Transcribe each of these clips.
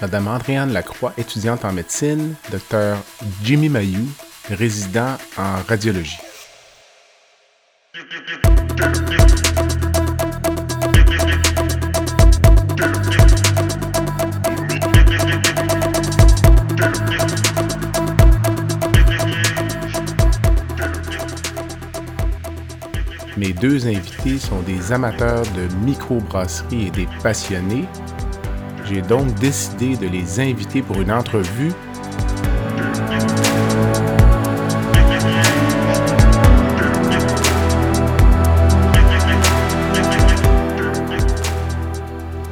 Madame Andréane Lacroix, étudiante en médecine, Dr Jimmy Mayou, résident en radiologie. Mes deux invités sont des amateurs de microbrasserie et des passionnés. J'ai donc décidé de les inviter pour une entrevue.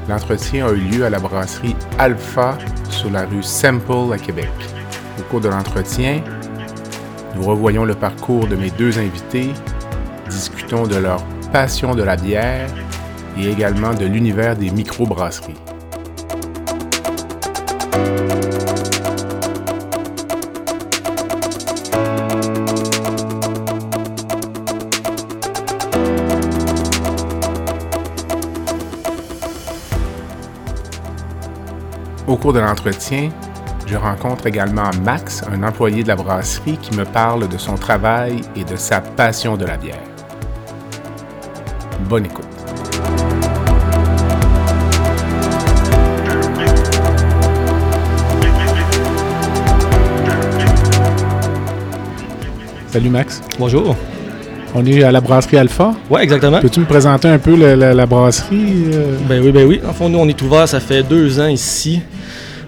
L'entretien a eu lieu à la brasserie Alpha sur la rue Semple à Québec. Au cours de l'entretien, nous revoyons le parcours de mes deux invités discutons de leur passion de la bière et également de l'univers des microbrasseries. Au cours de l'entretien, je rencontre également Max, un employé de la brasserie, qui me parle de son travail et de sa passion de la bière. Bonne écoute. Salut Max. Bonjour. On est à la brasserie Alpha. Oui, exactement. Peux-tu me présenter un peu la, la brasserie? euh? Ben oui, ben oui. En fond, nous, on est ouvert, ça fait deux ans ici.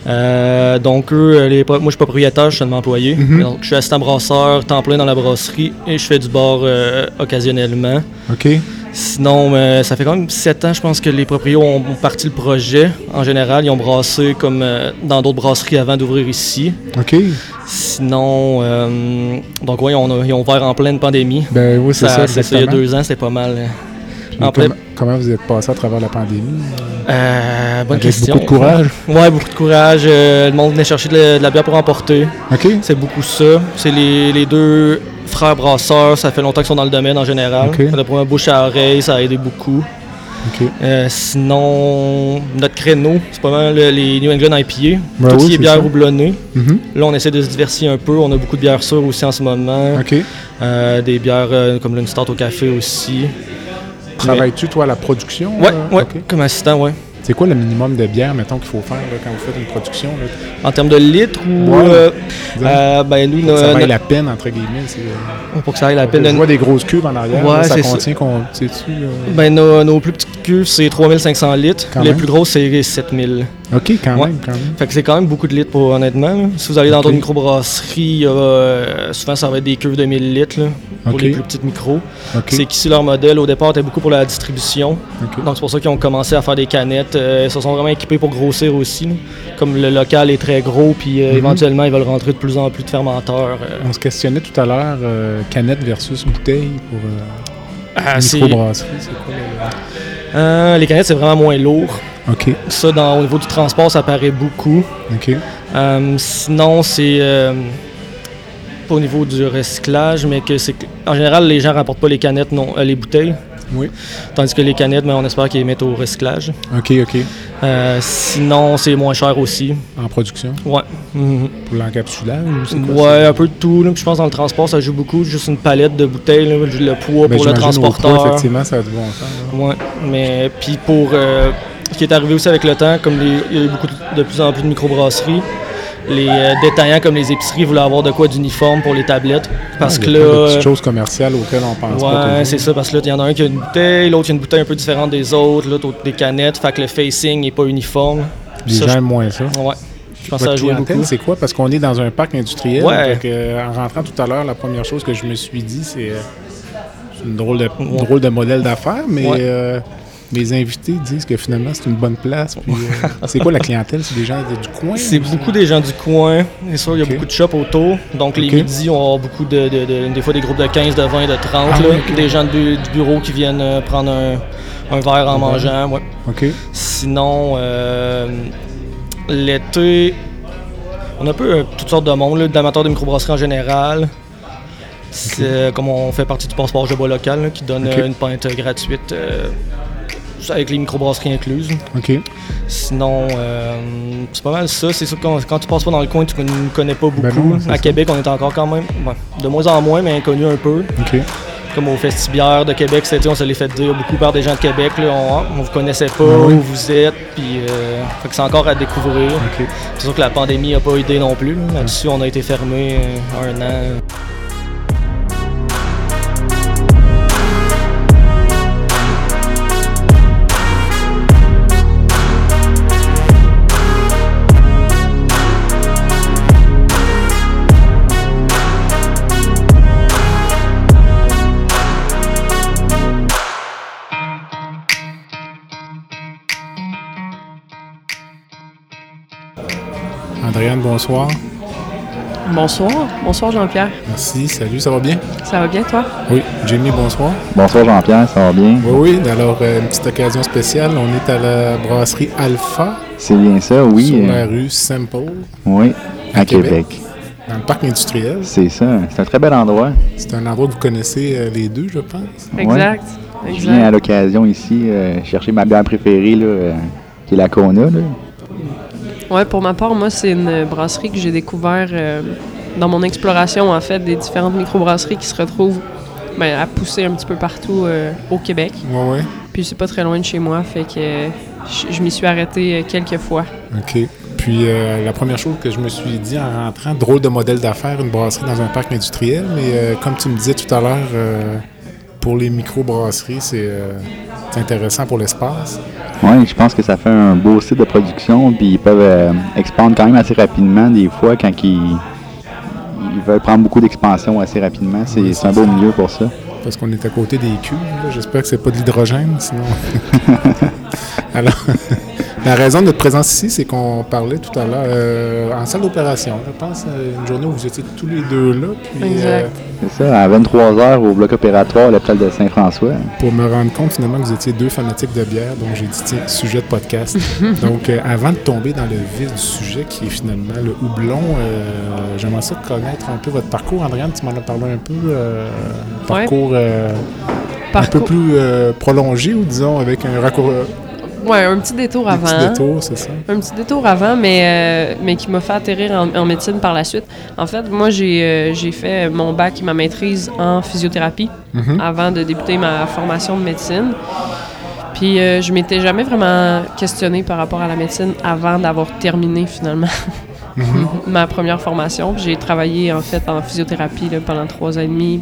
Euh, donc, eux, les, moi, je suis propriétaire, je suis seulement employé. Mhm. Donc, je suis assistant brasseur, temps plein dans la brasserie et je fais du bar euh, occasionnellement. OK. Sinon, euh, ça fait quand même sept ans, je pense, que les proprios ont, parti le projet. En général, ils ont brassé comme dans d'autres brasseries avant d'ouvrir ici. OK. Sinon, euh, donc oui, on a- ils ont ouvert en pleine pandémie. Ben oui, c'est ça, c'est ça, il y a deux ans, c'était pas mal. en comment, vous êtes passé à travers la pandémie? Euh, bonne Avec question. beaucoup de courage? Ouais, beaucoup de courage. Euh, le monde venait chercher de la, de la bière pour emporter. OK. C'est beaucoup ça. C'est les, les deux frères brasseurs. Ça fait longtemps qu'ils sont dans le domaine en général. Ok. Ça a un bouche à oreille, ça a aidé beaucoup. Euh, sinon, notre créneau, c'est pas mal euh, les New England IPA. Ben Tout oui, ce qui est c'est bière ça. houblonnée. Mhm. Là, on essaie de se diversifier un peu. On a beaucoup de bières sûres aussi en ce moment. Euh, des bières euh, comme le start au café aussi. Travailles-tu, toi, à la production? Ouais, là? ouais, OK. comme assistant, ouais. C'est quoi le minimum de bière, mettons, qu'il faut faire là, quand vous faites une production? Là? En termes de litres ou. Ouais. euh, euh, ben, nous, pour que ça vaille la peine, entre guillemets. euh, pour que ça aille la peine Je vois des grosses cubes en arrière. Ouais, là, ça contient, qu'on, sais-tu? euh, Ben, nos, nos plus petites cuves, c'est 3500 litres. Quand les même. plus grosses, c'est 7000. OK, quand Ouais. même, quand même. Fait que c'est quand même beaucoup de litres, pour, honnêtement. là. Si vous allez dans Ok. d'autres microbrasseries, euh, souvent ça va être des cuves de 1000 litres là, pour les plus petites micros. C'est qu'ici, leur modèle, au départ, était beaucoup pour la distribution. Donc, c'est pour ça qu'ils ont commencé à faire des canettes. Euh, ils se sont vraiment équipés pour grossir aussi. là. Comme le local est très gros, puis euh, Mhm. éventuellement, ils veulent rentrer de plus en plus de fermenteurs. euh. On se questionnait tout à l'heure, canette versus bouteille pour Ah, microbrasserie. C'est quoi? le- les canettes, c'est vraiment moins lourd. OK, Ça, dans, au niveau du transport, ça paraît beaucoup. OK. Euh, sinon, c'est euh, pas au niveau du recyclage, mais que c'est en général, les gens rapportent pas les canettes, non, euh, les bouteilles. Oui. Tandis que les canettes, ben, on espère qu'ils les mettent au recyclage. OK, OK. Euh, sinon, c'est moins cher aussi. En production, Ouais. Mhm. pour l'encapsulage ou? Ouais, un peu de tout. là. Puis je pense que dans le transport, ça joue beaucoup. Juste une palette de bouteilles, là, le poids Ben, pour le j'imagine au poids, transporteur. effectivement, ça a du bon sens. Ouais, mais puis pour euh, qui est arrivé aussi avec le temps, comme les- il y a eu beaucoup de, de plus en plus de microbrasseries, les euh, détaillants comme les épiceries voulaient avoir de quoi d'uniforme pour les tablettes. Parce Ouais, que là. petites choses commerciales auxquelles on pense pas Ouais, c'est ça, parce que là, il y en a un qui a une bouteille, l'autre qui a une bouteille un peu différente des autres, l'autre des canettes, fait que le facing n'est pas uniforme. Les Ça, gens aiment moins ça. Ouais, je pense Votre joué clientèle, beaucoup. c'est quoi? Parce qu'on est dans un parc industriel. Ouais. donc, euh, en rentrant tout à l'heure, la première chose que je me suis dit, c'est euh, c'est une drôle de, Ouais. drôle de modèle d'affaires, mais Ouais. Mes invités disent que finalement c'est une bonne place. puis, euh, c'est quoi la clientèle? C'est des gens de- du coin? C'est ou beaucoup des gens du coin. C'est sûr, il y a beaucoup de shops autour. Donc, les midis, on avoir beaucoup de, de- de- Des fois, des groupes de 15, de 20, de 30. Ah là. Des gens du, du bureau qui viennent euh, prendre un, un verre en mangeant. ouais. OK. Sinon, euh, l'été, on a un peu euh, toutes sortes de monde, là, d'amateurs de microbrasserie en général. C'est comme on fait partie du passeport Je bois local là, qui donne une pinte gratuite avec les microbrasseries incluses. OK. Sinon, euh, c'est pas mal ça. C'est sûr que quand, quand tu passes pas dans le coin, tu ne connais pas beaucoup. Ben non, à ça. Québec, on est encore quand même ouais, de moins en moins, mais inconnu un peu. OK. Comme au Festibière de Québec on se l'est fait dire beaucoup par des gens de Québec. Là, on, on vous connaissait pas, oui. où vous êtes, puis euh, c'est encore à découvrir. C'est sûr que la pandémie n'a pas aidé non plus. Là-dessus, on a été fermé euh, un an. Andréane, bonsoir. Bonsoir. Bonsoir Jean-Pierre. Merci. Salut, ça va bien? Ça va bien toi? Oui. Jamie, bonsoir. Bonsoir Jean-Pierre, ça va bien? Oui, oui. Alors, euh, une petite occasion spéciale. On est à la brasserie Alpha C'est bien ça, oui. sur euh, la rue Simple, oui, à à, Québec. Québec. dans le parc industriel. C'est ça. C'est un très bel endroit. C'est un endroit que vous connaissez euh, les deux, je pense. Exact. Je viens à Exact. l'occasion ici euh, chercher ma bière préférée, là, euh, qui est la Kona. Là. Ouais, pour ma part, moi, c'est une brasserie que j'ai découvert euh, dans mon exploration, en fait, des différentes microbrasseries qui se retrouvent ben, à pousser un petit peu partout euh, au Québec. Oui, oui. Puis c'est pas très loin de chez moi, fait que euh, je, m'y suis arrêtée euh, quelques fois. OK. Puis euh, la première chose que je me suis dit en rentrant, drôle de modèle d'affaires, une brasserie dans un parc industriel, mais comme tu me disais tout à l'heure, pour les micro-brasseries, c'est intéressant pour l'espace. Oui, je pense que ça fait un beau site de production, puis ils peuvent euh, expandre quand même assez rapidement des fois quand ils, ils veulent prendre beaucoup d'expansion assez rapidement. C'est Oui, un beau milieu pour ça. Parce qu'on est à côté des cubes. là. J'espère que c'est pas de l'hydrogène, sinon. Alors, la raison de notre présence ici, c'est qu'on parlait tout à l'heure euh, en salle d'opération. Je pense euh, une journée où vous étiez tous les deux là. Puis, Exact. euh, C'est ça, à 23h au bloc opératoire à l'hôpital de Saint-François. pour me rendre compte finalement que vous étiez deux fanatiques de bière, donc j'ai dit tiens, sujet de podcast. donc euh, avant de tomber dans le vif du sujet qui est finalement le houblon, euh, j'aimerais ça connaître un peu votre parcours. Andréane, tu m'en as parlé un peu. euh, Ouais. parcours un peu Parcours- plus euh, prolongé ou disons avec un raccour. Ouais, un petit détour avant. petits détours, c'est ça. Un petit détour avant, mais, euh, mais qui m'a fait atterrir en, en médecine par la suite. En fait, moi, j'ai euh, j'ai fait mon bac et ma maîtrise en physiothérapie Mhm. avant de débuter ma formation de médecine. Puis euh, je m'étais jamais vraiment questionnée par rapport à la médecine avant d'avoir terminé finalement Mhm. ma première formation. Puis J'ai travaillé en fait en physiothérapie là, pendant trois ans et demi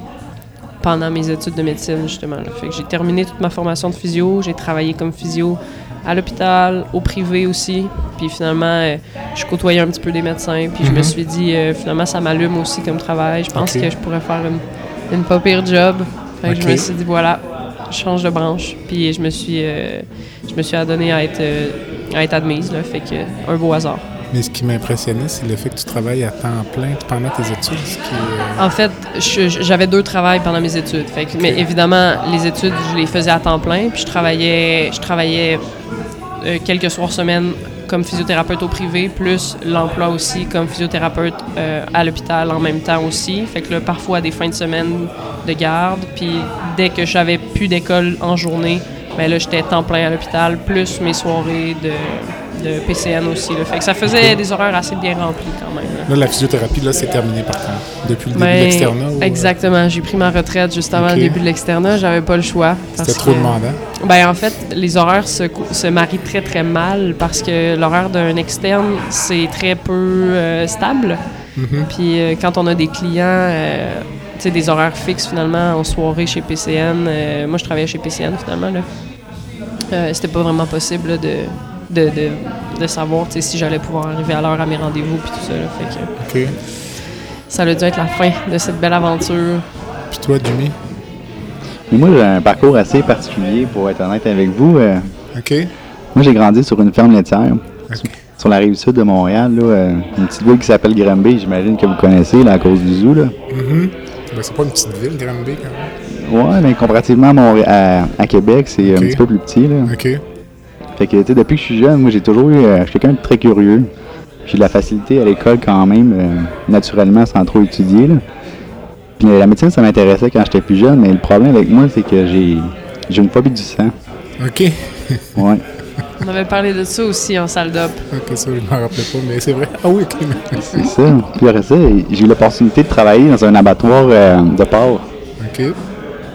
pendant mes études de médecine justement. là. Fait que j'ai terminé toute ma formation de physio, j'ai travaillé comme physio à l'hôpital, au privé aussi. Puis finalement, euh, je côtoyais un petit peu des médecins. Puis je me Mhm. suis dit, euh, finalement, ça m'allume aussi comme travail. Je pense que je pourrais faire une, une pas pire job. Fait que je me suis dit, voilà, je change de branche. Puis je me suis, euh, je me suis adonnée à être, à être admise. Là, fait que un beau hasard. Mais ce qui m'impressionnait, c'est le fait que tu travailles à temps plein pendant tes études. Ce qui est, euh, En fait, j'avais deux travails pendant mes études. Fait que- Mais évidemment, les études, je les faisais à temps plein. Puis je travaillais, je travaillais euh, quelques soirs semaine comme physiothérapeute au privé, plus l'emploi aussi comme physiothérapeute euh, à l'hôpital en même temps aussi. Fait que là, parfois des fins de semaine de garde. Puis dès que j'avais plus d'école en journée, ben là, j'étais temps plein à l'hôpital, plus mes soirées de, de PCN aussi. là. Fait que ça faisait des horaires assez bien remplis quand même. là. Là, la physiothérapie, là, c'est terminé par contre. Depuis le début Ben, de l'externat. ou- Exactement. J'ai pris ma retraite juste avant le début de l'externat. J'avais pas le choix. C'était trop que- demandant. Ben, en fait, les horaires se, se marient très, très mal parce que l'horaire d'un externe, c'est très peu euh, stable. Mhm. Puis euh, quand on a des clients, euh, tu sais, des horaires fixes finalement en soirée chez PCN, euh, moi je travaillais chez PCN finalement, là. Euh, c'était pas vraiment possible là, de, de, de, de savoir si j'allais pouvoir arriver à l'heure à mes rendez-vous puis tout ça. là. Fait que ça a dû être la fin de cette belle aventure. Puis toi, Jimmy? Mais moi, j'ai un parcours assez particulier, pour être honnête avec vous. Euh, OK. moi, j'ai grandi sur une ferme laitière, sur la rive sud de Montréal, là, euh, une petite ville qui s'appelle Granby, j'imagine que vous connaissez, là, à cause du zoo. Là. Mhm. Ben, c'est pas une petite ville, Granby, quand même. Ouais, mais comparativement à, Montré- à, à Québec, c'est un petit peu plus petit. Là. OK. Fait que, tu sais, depuis que je suis jeune, moi, j'ai toujours eu. euh, je suis quelqu'un de très curieux. J'ai de la facilité à l'école quand même, euh, naturellement, sans trop étudier. Là. Puis euh, la médecine, ça m'intéressait quand j'étais plus jeune, mais le problème avec moi, c'est que j'ai j'ai une phobie du sang. OK. Ouais. On avait parlé de ça aussi en salle d'op. OK, ça, je m'en rappelais pas, mais c'est vrai. Ah oui, OK. C'est ça. Puis après ça, j'ai eu l'opportunité de travailler dans un abattoir euh, de porc. OK.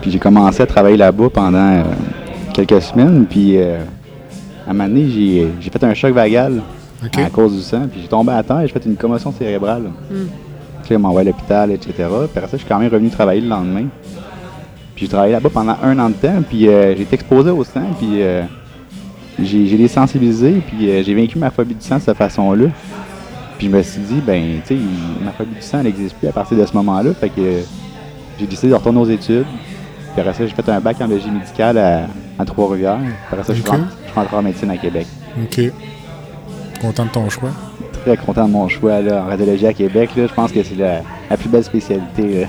Puis j'ai commencé à travailler là-bas pendant euh, quelques semaines. Puis euh, à un moment donné, j'ai j'ai fait un choc vagal à cause du sang. Puis j'ai tombé à terre et j'ai fait une commotion cérébrale. Puis là, ils m'ont envoyé à l'hôpital, etc. Puis après ça, je suis quand même revenu travailler le lendemain. Puis j'ai travaillé là-bas pendant un an de temps. Puis euh, j'ai été exposé au sang. Puis euh, j'ai j'ai désensibilisé. Puis euh, j'ai vaincu ma phobie du sang de cette façon-là. Puis je me suis dit, ben, tu sais, ma phobie du sang, elle n'existe plus à partir de ce moment-là. Fait que euh, j'ai décidé de retourner aux études. Puis après ça, j'ai fait un bac en logie médicale à, à Trois-Rivières. Après ça, je suis rentré- je suis rentré en médecine à Québec. OK. Content de ton choix? Très content de mon choix là, en radiologie à Québec. Là, je pense que c'est la, la plus belle spécialité.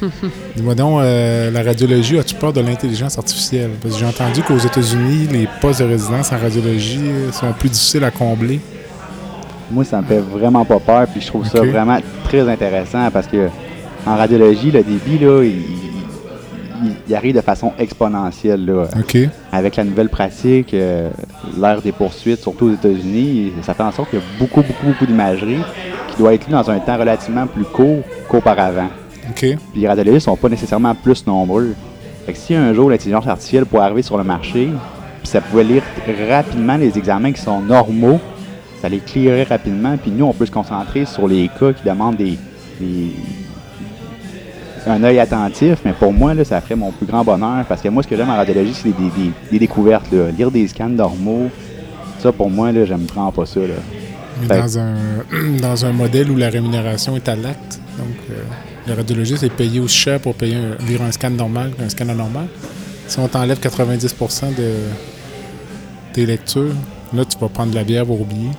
Dis-moi donc, euh, la radiologie, as-tu peur de l'intelligence artificielle? Parce que j'ai entendu qu'aux États-Unis, les postes de résidence en radiologie euh, sont plus difficiles à combler. Moi, ça me fait vraiment pas peur. Puis je trouve ça vraiment très intéressant parce que en radiologie, le débit, là, il, il- il arrive de façon exponentielle. Là. Avec la nouvelle pratique, euh, l'ère des poursuites, surtout aux États-Unis, ça fait en sorte qu'il y a beaucoup, beaucoup, beaucoup d'imagerie qui doit être lue dans un temps relativement plus court qu'auparavant. Puis les radiologistes sont pas nécessairement plus nombreux. Fait que si un jour l'intelligence artificielle pourrait arriver sur le marché, puis ça pouvait lire rapidement les examens qui sont normaux, ça les clearait rapidement, puis nous, on peut se concentrer sur les cas qui demandent des, des- un œil attentif, mais pour moi, là, ça ferait mon plus grand bonheur, parce que moi, ce que j'aime en radiologie, c'est des, des- des découvertes, là. lire des scans normaux. Ça, pour moi, là, j'aime vraiment pas ça. Là. Fait- dans un, dans un modèle où la rémunération est à l'acte, donc euh, le radiologiste est payé aussi cher pour payer un, lire un scan normal qu'un scan anormal. Si on t'enlève 90% de tes lectures, là, tu vas prendre de la bière pour oublier.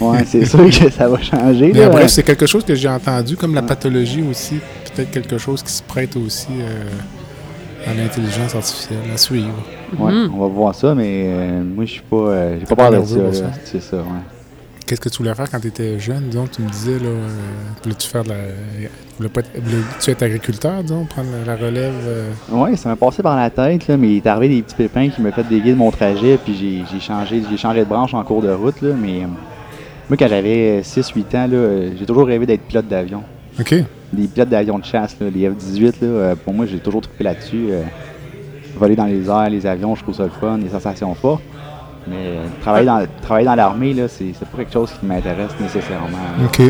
Ouais, c'est sûr que ça va changer. Mais là. bref, c'est quelque chose que j'ai entendu, comme la pathologie aussi, peut-être quelque chose qui se prête aussi euh, à l'intelligence artificielle, à suivre. Ouais, Mhm. on va voir ça, mais euh, moi, je suis pas, euh, j'ai pas peur de ça. ça? C'est ça, ouais. Qu'est-ce que tu voulais faire quand tu étais jeune? Disons, tu me disais, là, euh, voulais-tu faire de la. voulais pas être- voulais-tu être agriculteur, disons, prendre la, la relève? euh? Ouais, ça m'a passé par la tête, là, mais il est arrivé des petits pépins qui m'ont fait dévier de mon trajet, puis j'ai, changé, j'ai changé de branche en cours de route, là, mais euh, moi, quand j'avais 6-8 ans, là, j'ai toujours rêvé d'être pilote d'avion. OK. Des pilotes d'avion de chasse, là, les F-18, là, euh, pour moi, j'ai toujours trippé là-dessus. euh, voler dans les airs, les avions, je trouve ça le fun, les sensations fortes. Mais euh, travailler dans, travailler dans l'armée, là, c'est, c'est pas quelque chose qui m'intéresse nécessairement. là. OK.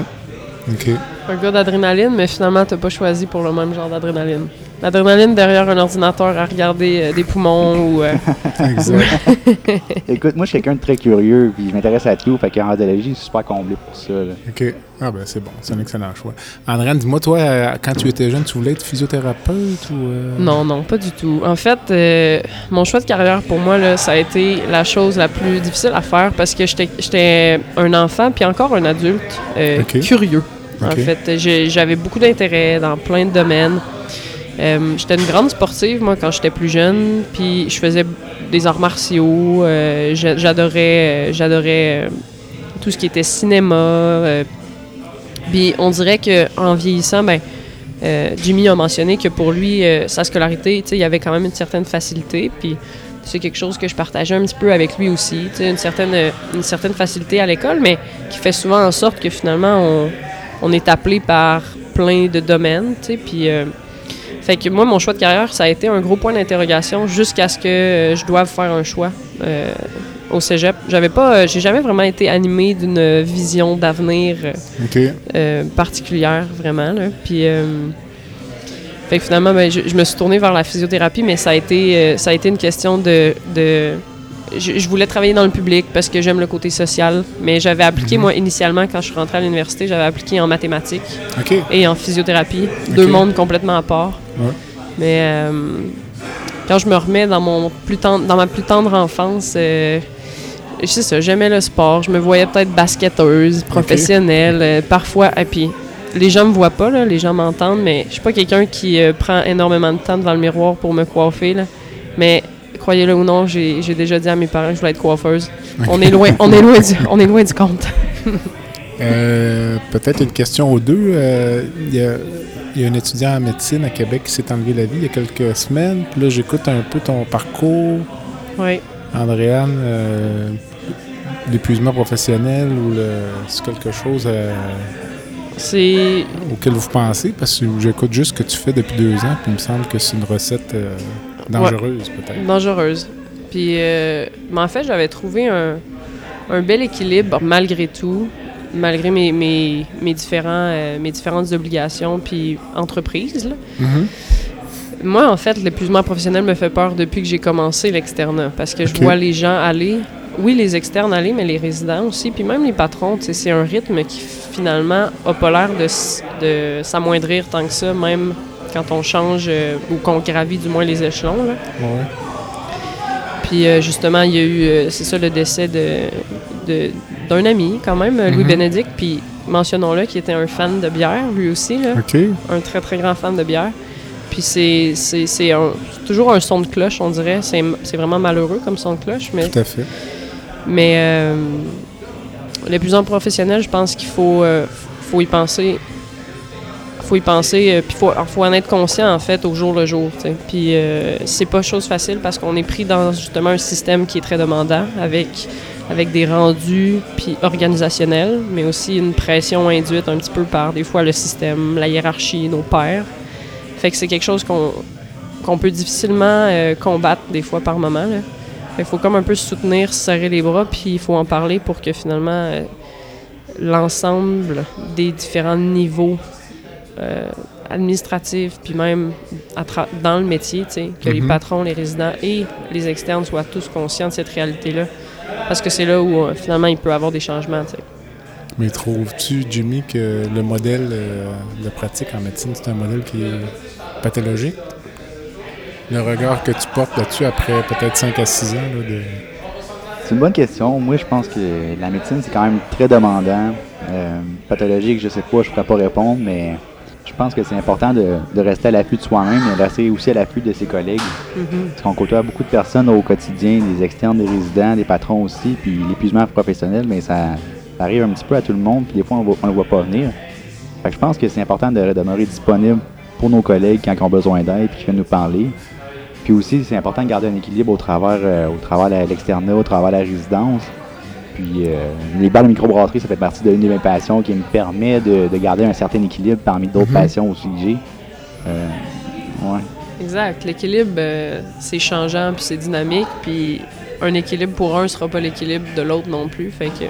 OK. Un gars d'adrénaline, mais finalement, t'as pas choisi pour le même genre d'adrénaline. L'adrénaline derrière un ordinateur à regarder euh, des poumons ou. euh, Exact. Écoute, moi, je suis quelqu'un de très curieux, puis je m'intéresse à tout, fait qu'en radiologie, je suis super comblé pour ça. là. OK. Ah, ben, c'est bon. C'est un excellent choix. Andréane, dis-moi, toi, euh, quand tu étais jeune, tu voulais être physiothérapeute ou. euh? Non, non, pas du tout. En fait, euh, mon choix de carrière pour moi, là, ça a été la chose la plus difficile à faire parce que j'étais j'étais un enfant puis encore un adulte euh, Ok. curieux. En fait, j'avais beaucoup d'intérêt dans plein de domaines. Euh, j'étais une grande sportive, moi, quand j'étais plus jeune, puis je faisais des arts martiaux. euh, j'a- j'adorais euh, j'adorais tout ce qui était cinéma. puis on dirait qu'en vieillissant, ben, Jimmy a mentionné que pour lui, sa scolarité, il y avait quand même une certaine facilité. Puis c'est quelque chose que je partageais un petit peu avec lui aussi. Une certaine, une certaine facilité à l'école, mais qui fait souvent en sorte que finalement, on, on est appelé par plein de domaines. Puis. Fait que moi, mon choix de carrière, ça a été un gros point d'interrogation jusqu'à ce que euh, je doive faire un choix euh, au cégep. J'avais pas, euh, j'ai jamais vraiment été animée d'une vision d'avenir euh, particulière, vraiment. Là. Puis, euh, fait que finalement, ben, je, je me suis tournée vers la physiothérapie, mais ça a été, ça a été une question de. de je, je voulais travailler dans le public parce que j'aime le côté social, mais j'avais appliqué, moi, initialement, quand je suis rentrée à l'université, j'avais appliqué en mathématiques et en physiothérapie, deux mondes complètement à part. Ouais. Mais euh, quand je me remets dans, mon plus tendre, dans ma plus tendre enfance, euh, c'est ça, j'aimais le sport. Je me voyais peut-être basketteuse, professionnelle, euh, parfois. Et puis, les gens me voient pas, là, les gens m'entendent, mais je suis pas quelqu'un qui euh, prend énormément de temps devant le miroir pour me coiffer. Là. Mais croyez-le ou non, j'ai déjà dit à mes parents que je voulais être coiffeuse. On est loin, on est loin du, on est loin du compte. Euh, Peut-être une question aux deux. Euh, Il y, a, il y a un étudiant en médecine à Québec qui s'est enlevé la vie il y a quelques semaines. Puis là, j'écoute un peu ton parcours. oui. Andréane, euh, l'épuisement professionnel ou c'est quelque chose euh, auquel vous pensez? Parce que j'écoute juste ce que tu fais depuis deux ans, puis il me semble que c'est une recette euh, dangereuse, peut-être. dangereuse. Puis, euh, mais en fait, j'avais trouvé un, un bel équilibre malgré tout, malgré mes, mes, mes, différents, euh, mes différentes obligations puis entreprises. là. Mhm. Moi, en fait, l'épuisement professionnel me fait peur depuis que j'ai commencé l'externat parce que je vois les gens aller. Oui, les externes aller, mais les résidents aussi, puis même les patrons, c'est un rythme qui finalement a pas l'air de, de s'amoindrir tant que ça, même quand on change euh, ou qu'on gravit du moins les échelons. Là. Ouais. Puis euh, justement, il y a eu, euh, c'est ça, le décès de, d'un ami quand même, Louis Mhm. Bénédicte, puis mentionnons-le, qui était un fan de bière, lui aussi, là, un très très grand fan de bière. Puis c'est, toujours un son de cloche, on dirait. C'est, c'est vraiment malheureux comme son de cloche, mais, Tout à fait. mais euh, les plus en professionnels, je pense qu'il faut, euh, faut y penser. Faut y penser, euh, puis faut, faut en être conscient en fait au jour le jour. Puis euh, c'est pas chose facile parce qu'on est pris dans justement un système qui est très demandant avec avec des rendus puis organisationnels, mais aussi une pression induite un petit peu par des fois le système, la hiérarchie, nos pairs. Fait que c'est quelque chose qu'on peut difficilement euh, combattre des fois par moment. qu'il faut comme un peu se soutenir, se serrer les bras, puis il faut en parler pour que finalement euh, l'ensemble des différents niveaux euh, administratifs, puis même dans le métier, tu sais, que les Mhm. patrons, les résidents et les externes soient tous conscients de cette réalité-là. Parce que c'est là où euh, finalement il peut y avoir des changements. tu sais. Mais trouves-tu, Jimmy, que le modèle euh, de pratique en médecine, c'est un modèle qui est pathologique? Le regard que tu portes là-dessus après peut-être 5 à 6 ans là, de... C'est une bonne question. Moi, je pense que la médecine, c'est quand même très demandant. Euh, pathologique, je sais pas, je pourrais pas répondre, mais je pense que c'est important de, de rester à l'affût de soi-même, mais de rester aussi à l'affût de ses collègues. Parce qu'on côtoie beaucoup de personnes au quotidien, des externes, des résidents, des patrons aussi, puis l'épuisement professionnel, mais ça, ça arrive un petit peu à tout le monde, puis des fois, on ne le voit pas venir. Fait que je pense que c'est important de demeurer disponible pour nos collègues quand ils ont besoin d'aide, puis qui viennent nous parler. Puis aussi, c'est important de garder un équilibre au travers, euh, au travers de l'externat, au travers de la résidence. Puis euh, les balles de microbrasserie, ça fait partie de l'une de mes passions qui me permet de, de garder un certain équilibre parmi d'autres Mhm. passions aussi que j'ai. Euh, ouais. Exact. L'équilibre, euh, c'est changeant puis c'est dynamique. Puis un équilibre pour un sera pas l'équilibre de l'autre non plus. Fait que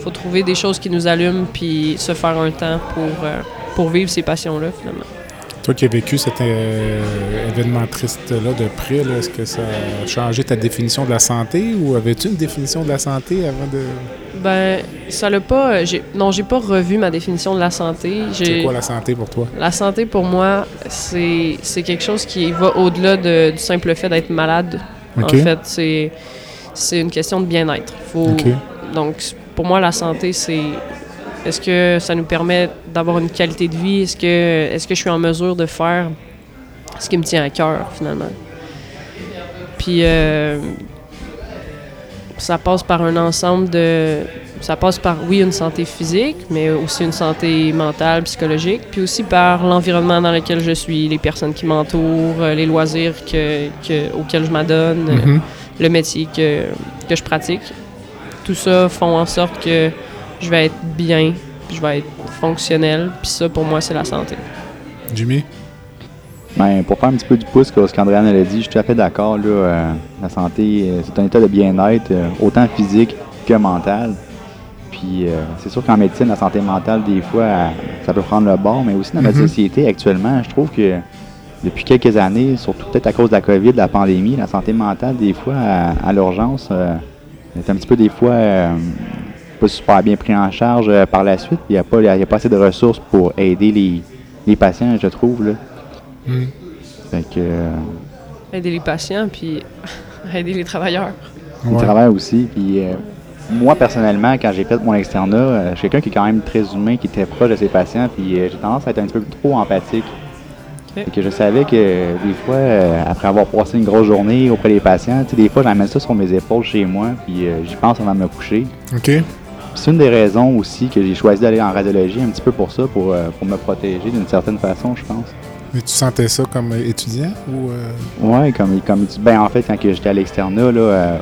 faut trouver des choses qui nous allument puis se faire un temps pour, euh, pour vivre ces passions-là finalement. Toi qui as vécu cet euh, événement triste-là de près, là, est-ce que ça a changé ta définition de la santé ou avais-tu une définition de la santé avant de... Ben, ça l'a pas. euh, j'ai- non, j'ai pas revu ma définition de la santé. C'est quoi la santé pour toi? La santé, pour moi, c'est c'est quelque chose qui va au-delà de- du simple fait d'être malade. En fait, c'est c'est une question de bien-être. Faut-. Donc, pour moi, la santé, c'est est-ce que ça nous permet d'avoir une qualité de vie? Est-ce que, est que je suis en mesure de faire ce qui me tient à cœur, finalement? Puis, euh, ça passe par un ensemble de. Ça passe par, oui, une santé physique, mais aussi une santé mentale, psychologique, puis aussi par l'environnement dans lequel je suis, les personnes qui m'entourent, les loisirs que, que- auxquels je m'adonne, Mhm. le métier que, que je pratique. Tout ça font en sorte que je vais être bien, puis je vais être fonctionnel, puis ça, pour moi, c'est la santé. Jimmy? Ben, pour faire un petit peu du pouce, comme ce qu'Andréane a dit, je suis tout à fait d'accord. là, euh, la santé, euh, c'est un état de bien-être, euh, autant physique que mental. Puis euh, c'est sûr qu'en médecine, la santé mentale, des fois, ça peut prendre le bord, mais aussi dans notre Mhm. société actuellement, je trouve que depuis quelques années, surtout peut-être à cause de la COVID, de la pandémie, la santé mentale, des fois, à, à l'urgence, euh, est un petit peu des fois euh, pas super bien pris en charge euh, par la suite. Il n'y a, pas- il y a pas assez de ressources pour aider les, les patients, je trouve. Là. Fait que, euh, aider les patients, puis aider les travailleurs. Le Ouais. travail aussi. Puis euh, moi, personnellement, quand j'ai fait mon externat, euh, je suis quelqu'un qui est quand même très humain, qui était proche de ses patients, puis euh, j'ai tendance à être un petit peu trop empathique. Que je savais que des fois, euh, après avoir passé une grosse journée auprès des patients, tu sais, des fois, j'amène ça sur mes épaules chez moi, puis euh, j'y pense avant de me coucher. OK. C'est une des raisons aussi que j'ai choisi d'aller en radiologie, un petit peu pour ça, pour, euh, pour me protéger d'une certaine façon, je pense. Mais tu sentais ça comme étudiant ou. euh, Ouais, comme, comme ben en fait, quand j'étais à l'externat, là, euh,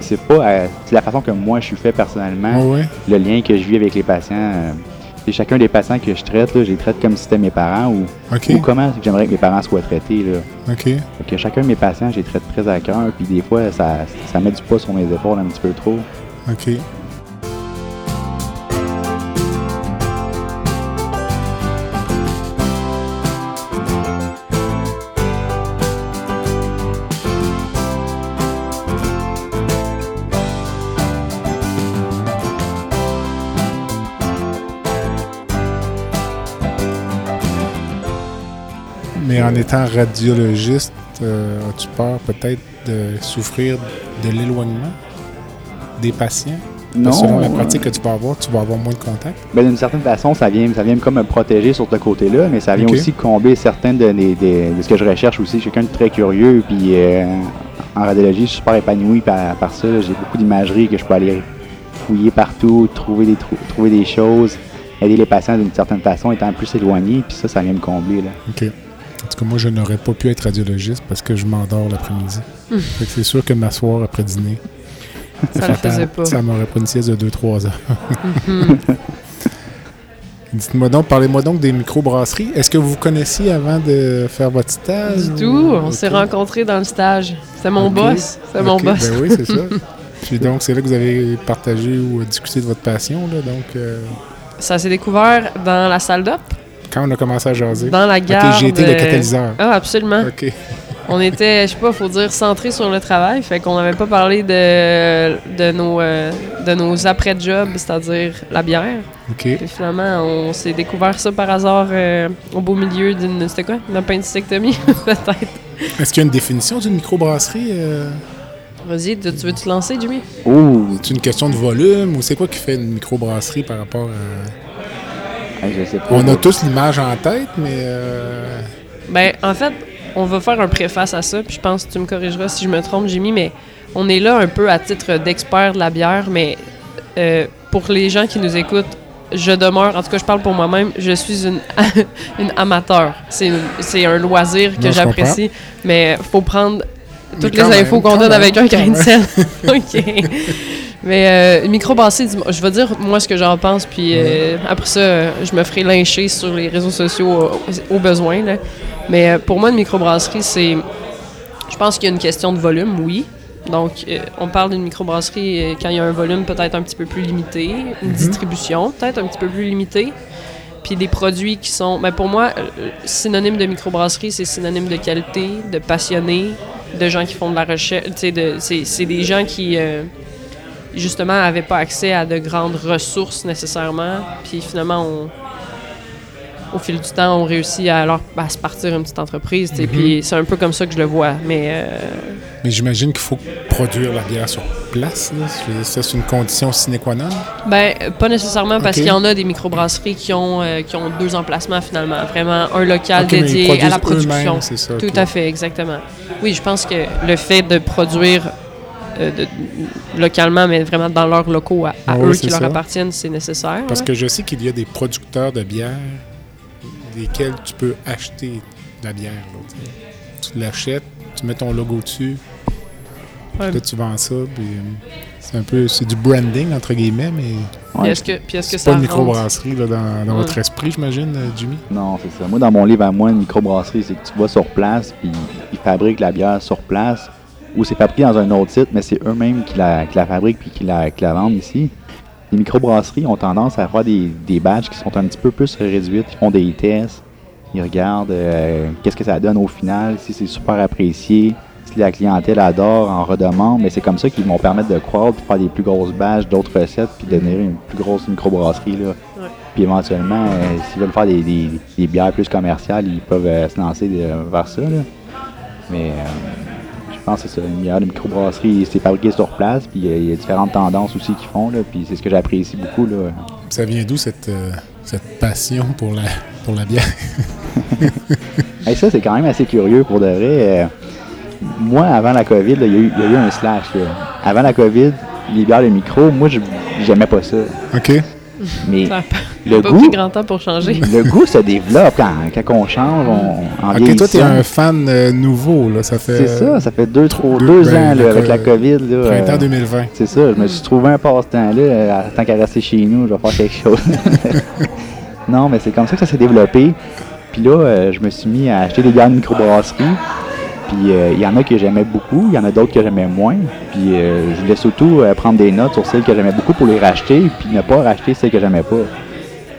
c'est- pas euh, c'est la façon que moi je suis fait personnellement, Ouais, ouais. le lien que je vis avec les patients. et chacun des patients que je traite, là, je les traite comme si c'était mes parents ou, ou comment j'aimerais que mes parents soient traités. Là. Que chacun de mes patients, je les traite très à cœur, puis des fois, ça, ça met du poids sur mes épaules un petit peu trop. OK. En étant radiologiste, euh, as-tu peur peut-être de souffrir de l'éloignement des patients? Que selon la pratique que tu vas avoir, tu vas avoir moins de contact. Ben, d'une certaine façon, ça vient, ça vient comme me protéger sur ce côté-là, mais ça vient aussi combler certains de, de ce que je recherche aussi. Je suis quelqu'un de très curieux, puis euh, en radiologie, je suis super épanoui par, par ça. J'ai beaucoup d'imagerie que je peux aller fouiller partout, trouver des, trou- trouver des choses, aider les patients d'une certaine façon, étant plus éloigné, puis ça, ça vient me combler. Là. OK. En tout cas, moi, je n'aurais pas pu être radiologiste parce que je m'endors l'après-midi. Que c'est sûr que m'asseoir après dîner, Ça faisait pas. Ça m'aurait pris une sieste de 2-3 heures. Dites-moi donc, parlez-moi donc des microbrasseries. Est-ce que vous vous connaissiez avant de faire votre stage? Du ou- tout, on s'est rencontrés dans le stage. C'est mon boss, c'est mon boss. Ben oui, c'est ça. Puis donc, c'est là que vous avez partagé ou discuté de votre passion. Là, donc, euh, Ça s'est découvert dans la salle d'op, quand on a commencé à jaser. dans la gare. j'ai été le catalyseur. Ah, absolument. OK. On était, je sais pas, faut dire, centré sur le travail. Fait qu'on n'avait pas parlé de, de nos, euh, de nos après-jobs, c'est-à-dire la bière. OK. Puis finalement, on s'est découvert ça par hasard euh, au beau milieu d'une, c'était quoi? Une appendicectomie, peut-être. Est-ce qu'il y a une définition d'une microbrasserie? euh? Vas-y, tu tu veux te lancer, Jimmy? Ouh, C'est une question de volume ou c'est quoi qui fait une microbrasserie par rapport à... hey, je sais pas. On a tous l'image en tête, mais... euh, Ben, en fait, on va faire un préface à ça, puis je pense que tu me corrigeras si je me trompe, Jimmy, mais on est là un peu à titre d'expert de la bière, mais euh, pour les gens qui nous écoutent, je demeure, en tout cas, je parle pour moi-même, je suis une, une amateur. C'est un loisir que j'apprécie, mais faut prendre toutes les infos qu'on donne même, avec un grain de sel. OK. Mais euh, microbrasserie, je vais dire moi ce que j'en pense, puis euh, après ça, je me ferai lyncher sur les réseaux sociaux au, au besoin. là. Mais euh, pour moi, une microbrasserie, c'est. Je pense qu'il y a une question de volume, oui. Donc, euh, on parle d'une microbrasserie euh, quand il y a un volume peut-être un petit peu plus limité, une distribution peut-être un petit peu plus limitée, puis des produits qui sont. Mais pour moi, euh, synonyme de microbrasserie, c'est synonyme de qualité, de passionnés, de gens qui font de la recherche. C'est des gens qui. Justement, n'avaient pas accès à de grandes ressources nécessairement. Puis finalement, on, au fil du temps, on réussit à, alors, à se partir une petite entreprise. Puis c'est un peu comme ça que je le vois. Mais euh, Mais j'imagine qu'il faut produire la bière sur place. Ça, c'est une condition sine qua non? ben, pas nécessairement parce qu'il y en a des microbrasseries qui ont, euh, qui ont deux emplacements finalement. Vraiment, un local dédié à la production. ça, Tout à fait, exactement. Oui, je pense que le fait de produire euh, de- localement, mais vraiment dans leurs locaux à, à Ah oui, eux qui leur ça. appartiennent, c'est nécessaire. Parce là. que je sais qu'il y a des producteurs de bière desquels tu peux acheter de la bière. là, tu l'achètes, tu mets ton logo dessus, Ouais. là tu vends ça, puis euh, c'est un peu c'est du branding entre guillemets, mais Ouais, est-ce que, puis est-ce que c'est ça pas une microbrasserie là, dans, dans Ouais. votre esprit, j'imagine, euh, Jimmy? Non, c'est ça. Moi, dans mon livre à moi, une microbrasserie, c'est que tu vas sur place, puis ils fabriquent la bière sur place, ou c'est fabriqué dans un autre site, mais c'est eux-mêmes qui la, qui la fabriquent puis qui la, qui la vendent ici. Les microbrasseries ont tendance à faire des, des badges qui sont un petit peu plus réduites. Ils font des tests, ils regardent euh, qu'est-ce que ça donne au final, si c'est super apprécié, si la clientèle adore, en redemande. Mais c'est comme ça qu'ils vont permettre de croître, de faire des plus grosses badges, d'autres recettes, puis de devenir une plus grosse microbrasserie. Là. Ouais. Puis éventuellement, euh, s'ils veulent faire des, des- des bières plus commerciales, ils peuvent euh, se lancer de- vers ça. Là. Mais pense que c'est ça. Une bière de microbrasserie, c'est fabriqué sur place, puis il y, a différentes tendances aussi qu'ils font, là, puis c'est ce que j'apprécie beaucoup. Là. Ça vient d'où cette, euh, cette passion pour la, pour la bière? Ça, c'est quand même assez curieux pour de vrai. Euh, moi, avant la COVID, il y, a eu- il y a eu un slash. là. Avant la COVID, les bières de micro, moi, je j'aimais pas ça. OK. Mais Ça le pas goût, pris grand temps pour changer. le goût se développe quand, quand on change, on, en OK, toi, t'es vieillissant. un fan euh, nouveau, là. Ça fait... C'est ça, ça fait deux, trois, deux- deux ben, ans là, avec la COVID. Là, Printemps euh, 2020. c'est ça, je me suis trouvé un passe-temps là, euh, tant qu'à rester chez nous, je vais faire quelque chose. non, mais c'est comme ça que ça s'est développé. Puis là, euh, je me suis mis à acheter des bières de microbrasserie. Puis euh, il y en a que j'aimais beaucoup, il y en a d'autres que j'aimais moins. Puis euh, je voulais surtout euh, prendre des notes sur celles que j'aimais beaucoup pour les racheter, puis ne pas racheter celles que j'aimais pas.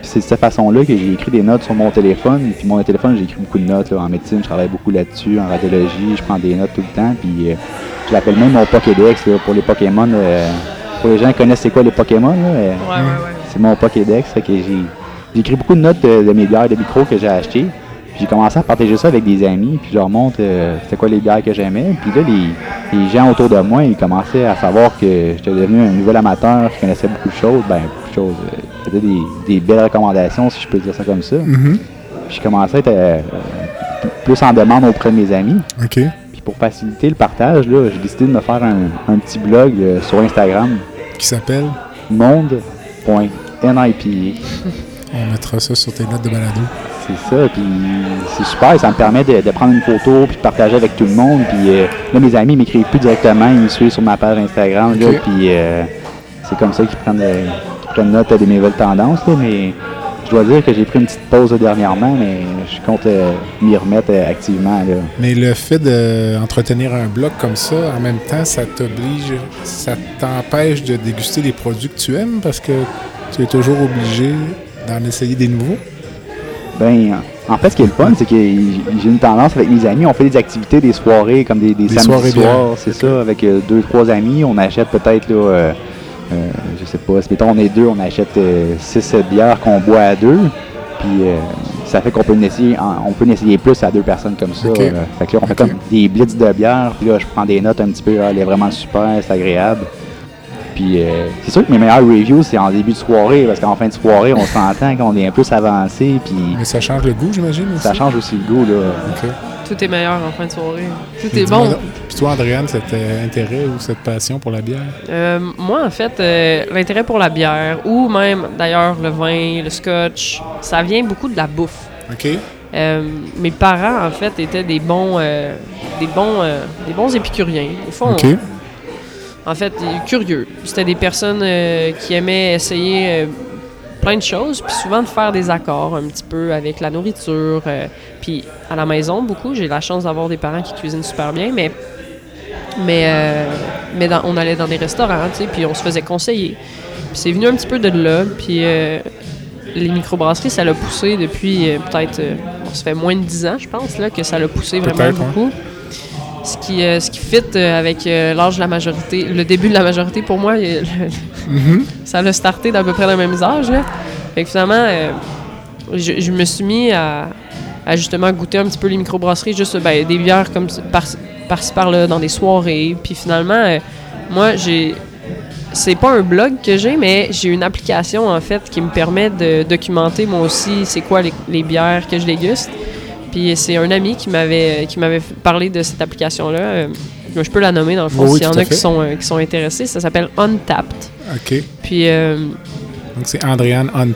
C'est de cette façon-là que j'ai écrit des notes sur mon téléphone. Puis mon téléphone, j'ai écrit beaucoup de notes. là. En médecine, je travaille beaucoup là-dessus. En radiologie, je prends des notes tout le temps. Puis euh, je l'appelle même mon Pokédex là, pour les Pokémon. euh, pour les gens qui connaissent c'est quoi les Pokémon, là, euh, Ouais, ouais, ouais. c'est mon Pokédex. J'ai écrit beaucoup de notes de, de mes bières de micro que j'ai achetées. Puis j'ai commencé à partager ça avec des amis. Puis je leur montre euh, c'était quoi les bières que j'aimais. Puis là, les, les gens autour de moi, ils commençaient à savoir que j'étais devenu un nouvel amateur qui connaissait beaucoup de choses. Ben, beaucoup de choses. euh, C'était des, des belles recommandations, si je peux dire ça comme ça. Mhm. Puis je commençais à être euh, plus en demande auprès de mes amis. OK. Puis pour faciliter le partage, là, j'ai décidé de me faire un, un petit blog euh, sur Instagram, Qui s'appelle? monde.nipa. On mettra ça sur tes notes de balado. C'est ça, puis c'est super, ça me permet de, de prendre une photo puis de partager avec tout le monde. Puis euh, là, mes amis m'écrivent plus directement, ils me suivent sur ma page Instagram, là, Ok. puis euh, c'est comme ça qu'ils prennent, euh, qu'ils prennent note des nouvelles tendances. Là, mais je dois dire que j'ai pris une petite pause là, dernièrement, mais je compte euh, m'y remettre euh, activement. Là. Mais le fait d'entretenir un blog comme ça, en même temps, ça t'oblige, ça t'empêche de déguster les produits que tu aimes parce que tu es toujours obligé d'en essayer des nouveaux? Ben, en fait, ce qui est le fun, c'est que j'ai une tendance avec mes amis, on fait des activités, des soirées, comme des, des Des samedis soirs, c'est ça, avec euh, deux, trois amis. On achète peut-être, là, euh, euh, je sais pas, si mettons on est deux, on achète euh, six, sept bières qu'on boit à deux. Puis ça fait qu'on peut en essayer, on peut en essayer plus à deux personnes comme ça. Fait que là, on fait comme des blitz de bière, puis là, je prends des notes un petit peu, ah, elle est vraiment super, c'est agréable. Puis euh, c'est sûr que mes meilleures reviews, c'est en début de soirée, parce qu'en fin de soirée, on s'entend qu'on est un peu avancé, puis Mais ça change le goût, j'imagine aussi. ça change aussi le goût, là. OK. Tout est meilleur en fin de soirée. Tout est bon. Puis toi, Andréane, cet euh, intérêt ou cette passion pour la bière? Euh, moi, en fait, euh, l'intérêt pour la bière, ou même d'ailleurs le vin, le scotch, ça vient beaucoup de la bouffe. OK. Euh, mes parents, en fait, étaient des bons, euh, des bons, euh, des bons épicuriens. Au fond, OK. En fait, curieux. C'était des personnes euh, qui aimaient essayer euh, plein de choses, puis souvent de faire des accords un petit peu avec la nourriture. euh, puis à la maison, beaucoup, j'ai la chance d'avoir des parents qui cuisinent super bien, mais mais, mais dans- on allait dans des restaurants, puis on se faisait conseiller. Puis c'est venu un petit peu de là, puis les microbrasseries, ça l'a poussé depuis peut-être, bon, ça fait moins de 10 ans, je pense, là, que ça l'a poussé vraiment ouais. Ce qui, euh, ce qui fit euh, avec euh, l'âge de la majorité, le début de la majorité, pour moi, Mhm. ça l'a starté d'à peu près le même âge. Là. Fait que finalement, je, je me suis mis à, à justement goûter un petit peu les microbrasseries, juste ben, des bières comme ça, par, par-ci par-là, dans des soirées. Puis finalement, moi, j'ai. C'est pas un blog que j'ai, mais j'ai une application en fait qui me permet de documenter moi aussi c'est quoi les, les bières que je déguste. Puis c'est un ami qui m'avait qui m'avait parlé de cette application-là. Euh, je peux la nommer dans le fond oui, s'il y en a qui sont, euh, qui sont intéressés. Ça s'appelle Untapped. OK. Puis euh, Donc, c'est Andréane on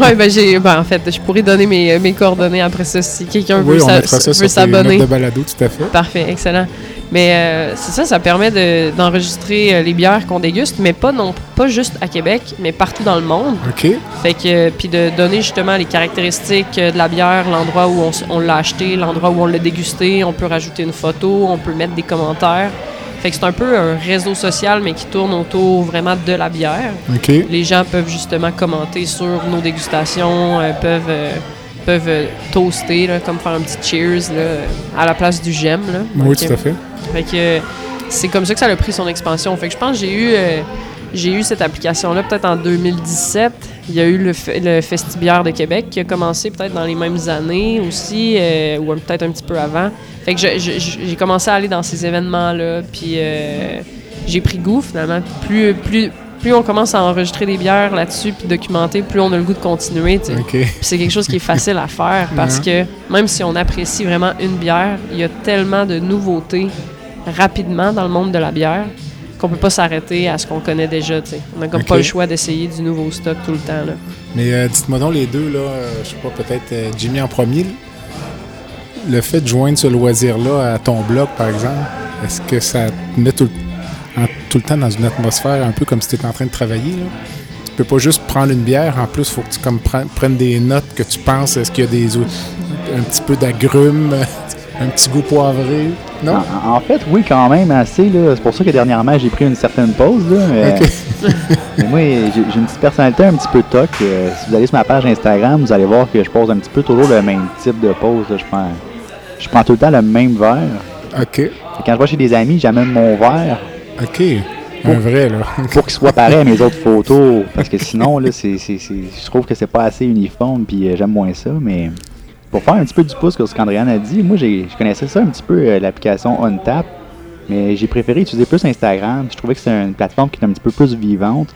ouais, ben j'ai. Ben, en fait, je pourrais donner mes, mes coordonnées après ça si quelqu'un Oui, veut, s'abonner. notes de balado, tout à fait. Parfait, excellent. Mais euh, c'est ça, ça permet de- d'enregistrer euh, les bières qu'on déguste, mais pas non pas juste à Québec, mais partout dans le monde. OK. Fait que euh, puis de donner justement les caractéristiques euh, de la bière, l'endroit où on, on l'a acheté, l'endroit où on l'a dégusté. On peut rajouter une photo, on peut mettre des commentaires. Fait que c'est un peu un réseau social, mais qui tourne autour vraiment de la bière les gens peuvent justement commenter sur nos dégustations, euh, peuvent, euh, peuvent euh, toaster, là, comme faire un petit cheers là, à la place du j'aime. là. Oui, tout à fait. fait que c'est comme ça que ça a pris son expansion. Fait que je pense que j'ai eu, euh, j'ai eu cette application-là peut-être en 2017. Il y a eu le, le Festibière de Québec qui a commencé peut-être dans les mêmes années aussi, euh, ou peut-être un petit peu avant. Fait que j'ai commencé à aller dans ces événements-là, puis euh, j'ai pris goût finalement. Plus, plus, plus on commence à enregistrer des bières là-dessus, puis documenter, plus on a le goût de continuer. c'est quelque chose qui est facile à faire parce que même si on apprécie vraiment une bière, il y a tellement de nouveautés rapidement dans le monde de la bière qu'on peut pas s'arrêter à ce qu'on connaît déjà. On n'a comme pas le choix d'essayer du nouveau stock tout le temps. Là. Mais euh, dites-moi donc les deux, là, euh, je sais pas, peut-être euh, Jimmy en premier. Le fait de joindre ce loisir-là à ton blog, par exemple, est-ce que ça te met tout, le- en- tout le temps dans une atmosphère un peu comme si tu étais en train de travailler? Là? Tu peux pas juste prendre une bière, en plus, il faut que tu comme, prennes, des notes que tu penses, est-ce qu'il y a des, un petit peu d'agrumes, un petit goût poivré? Non? En, en fait, oui, quand même, assez. là. C'est pour ça que dernièrement, j'ai pris une certaine pause. Là, mais, moi, j'ai une petite personnalité un petit peu toc. Euh, si vous allez sur ma page Instagram, vous allez voir que je pose un petit peu toujours le même type de pause. là. Je prends, je prends tout le temps le même verre. OK. Que Quand je vais chez des amis, j'amène mon verre OK. Un vrai, là. pour qu'il soit pareil à mes autres photos. Parce que sinon, là, c'est- je trouve que c'est pas assez uniforme, puis euh, j'aime moins ça. Mais pour faire un petit peu du pouce que ce qu'Andréane a dit, moi, j'ai, je connaissais ça un petit peu, euh, l'application OnTap. Mais j'ai préféré utiliser plus Instagram. Je trouvais que c'est une plateforme qui est un petit peu plus vivante.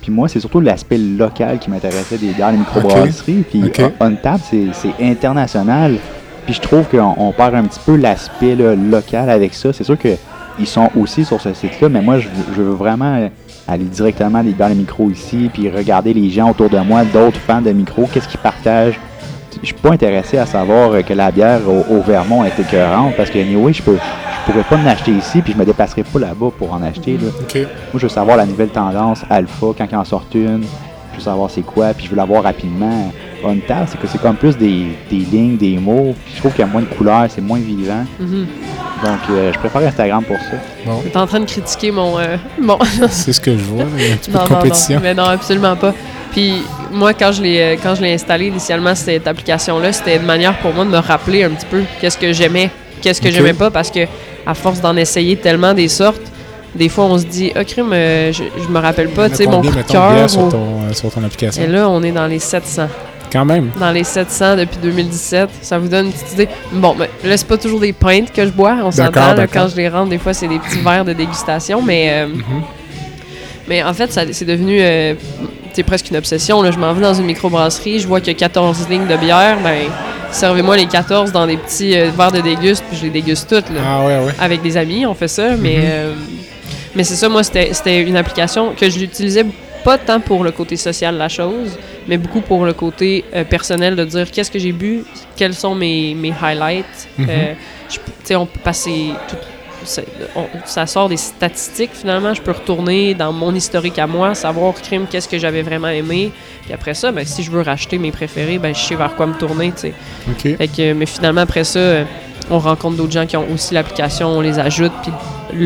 Puis moi, c'est surtout l'aspect local qui m'intéressait des bières, les microbrasseries. Puis Ok. On- OnTap, c'est, international. Puis je trouve qu'on on perd un petit peu l'aspect local avec ça. C'est sûr que ils sont aussi sur ce site-là, mais moi, je, veux- je veux vraiment aller directement dans les micros ici, puis regarder les gens autour de moi, d'autres fans de micros, qu'est-ce qu'ils partagent. Je suis pas intéressé à savoir que la bière au, au Vermont est écœurante, parce que anyway, je peux, je pourrais pas en acheter ici, puis je me déplacerai pas là-bas pour en acheter. Là. Moi, je veux savoir la nouvelle tendance alpha, quand il en sort une. Je veux savoir c'est quoi, puis je veux l'avoir rapidement. On table, c'est que c'est comme plus des, des lignes, des mots. Puis je trouve qu'il y a moins de couleurs, c'est moins vivant. Mhm. Donc, euh, je préfère Instagram pour ça. Bon, T'es en train de critiquer mon. euh, mon... c'est ce que je vois. un petit peu non, de non, compétition. non, mais non, absolument pas. Puis moi, quand je l'ai euh, quand je l'ai installé initialement cette application-là, c'était une manière pour moi de me rappeler un petit peu qu'est-ce que j'aimais, qu'est-ce que Ok. j'aimais pas, parce que à force d'en essayer tellement des sortes, des fois on se dit, ah crime, euh, je, je me rappelle pas, tu sais, mon coup de cœur. sur ton, euh, sur ton application? Et là, on est dans les 700. Quand même. Dans les 700 depuis 2017. Ça vous donne une petite idée. Bon, mais là, c'est pas toujours des pintes que je bois. On s'entend. Quand je les rentre, des fois, c'est des petits verres de dégustation. Mais, euh, mais en fait, c'est devenu euh, c'est presque une obsession. Là. Je m'en vais dans une microbrasserie. Je vois qu'il y a 14 lignes de bière. Ben, servez-moi les 14 dans des petits euh, verres de déguste. Puis je les déguste toutes. Là Ah ouais, ouais. avec des amis, on fait ça, mais, Mhm. euh, mais c'est ça, moi, c'était une application que je l'utilisais pas tant pour le côté social de la chose, mais beaucoup pour le côté euh, personnel de dire qu'est-ce que j'ai bu, quels sont mes, mes highlights. Mhm. Je- tu sais, on peut passer tout. Ça- on- ça sort des statistiques finalement. Je peux retourner dans mon historique à moi, savoir crime qu'est-ce que j'avais vraiment aimé. Puis après ça, ben, si je veux racheter mes préférés, ben, je sais vers quoi me tourner. Fait que, mais finalement, après ça, euh, on rencontre d'autres gens qui ont aussi l'application, on les ajoute, puis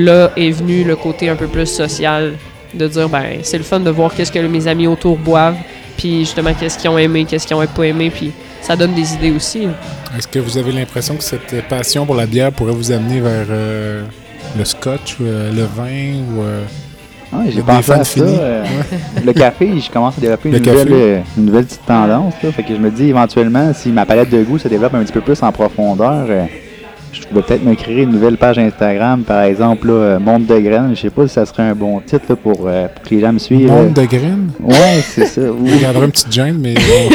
là est venu le côté un peu plus social de dire, ben, c'est le fun de voir qu'est-ce que mes amis autour boivent, puis justement, qu'est-ce qu'ils ont aimé, qu'est-ce qu'ils ont pas aimé, puis ça donne des idées aussi. là. Est-ce que vous avez l'impression que cette passion pour la bière pourrait vous amener vers euh, le scotch, ou, euh, le vin ou euh, Ouais, Des j'ai pensé fans à ça. finis? euh, le café, je commence à développer une nouvelle, euh, une nouvelle petite tendance. Là, fait que je me dis éventuellement, si ma palette de goût se développe un petit peu plus en profondeur, euh, je vais peut-être me créer une nouvelle page Instagram, par exemple, là, Monde de graines. Je sais pas si ça serait un bon titre là, pour, euh, pour que les gens me suivent. monde de graines? Ouais, c'est ça. Ou Vous garderez une petite gêne, mais euh,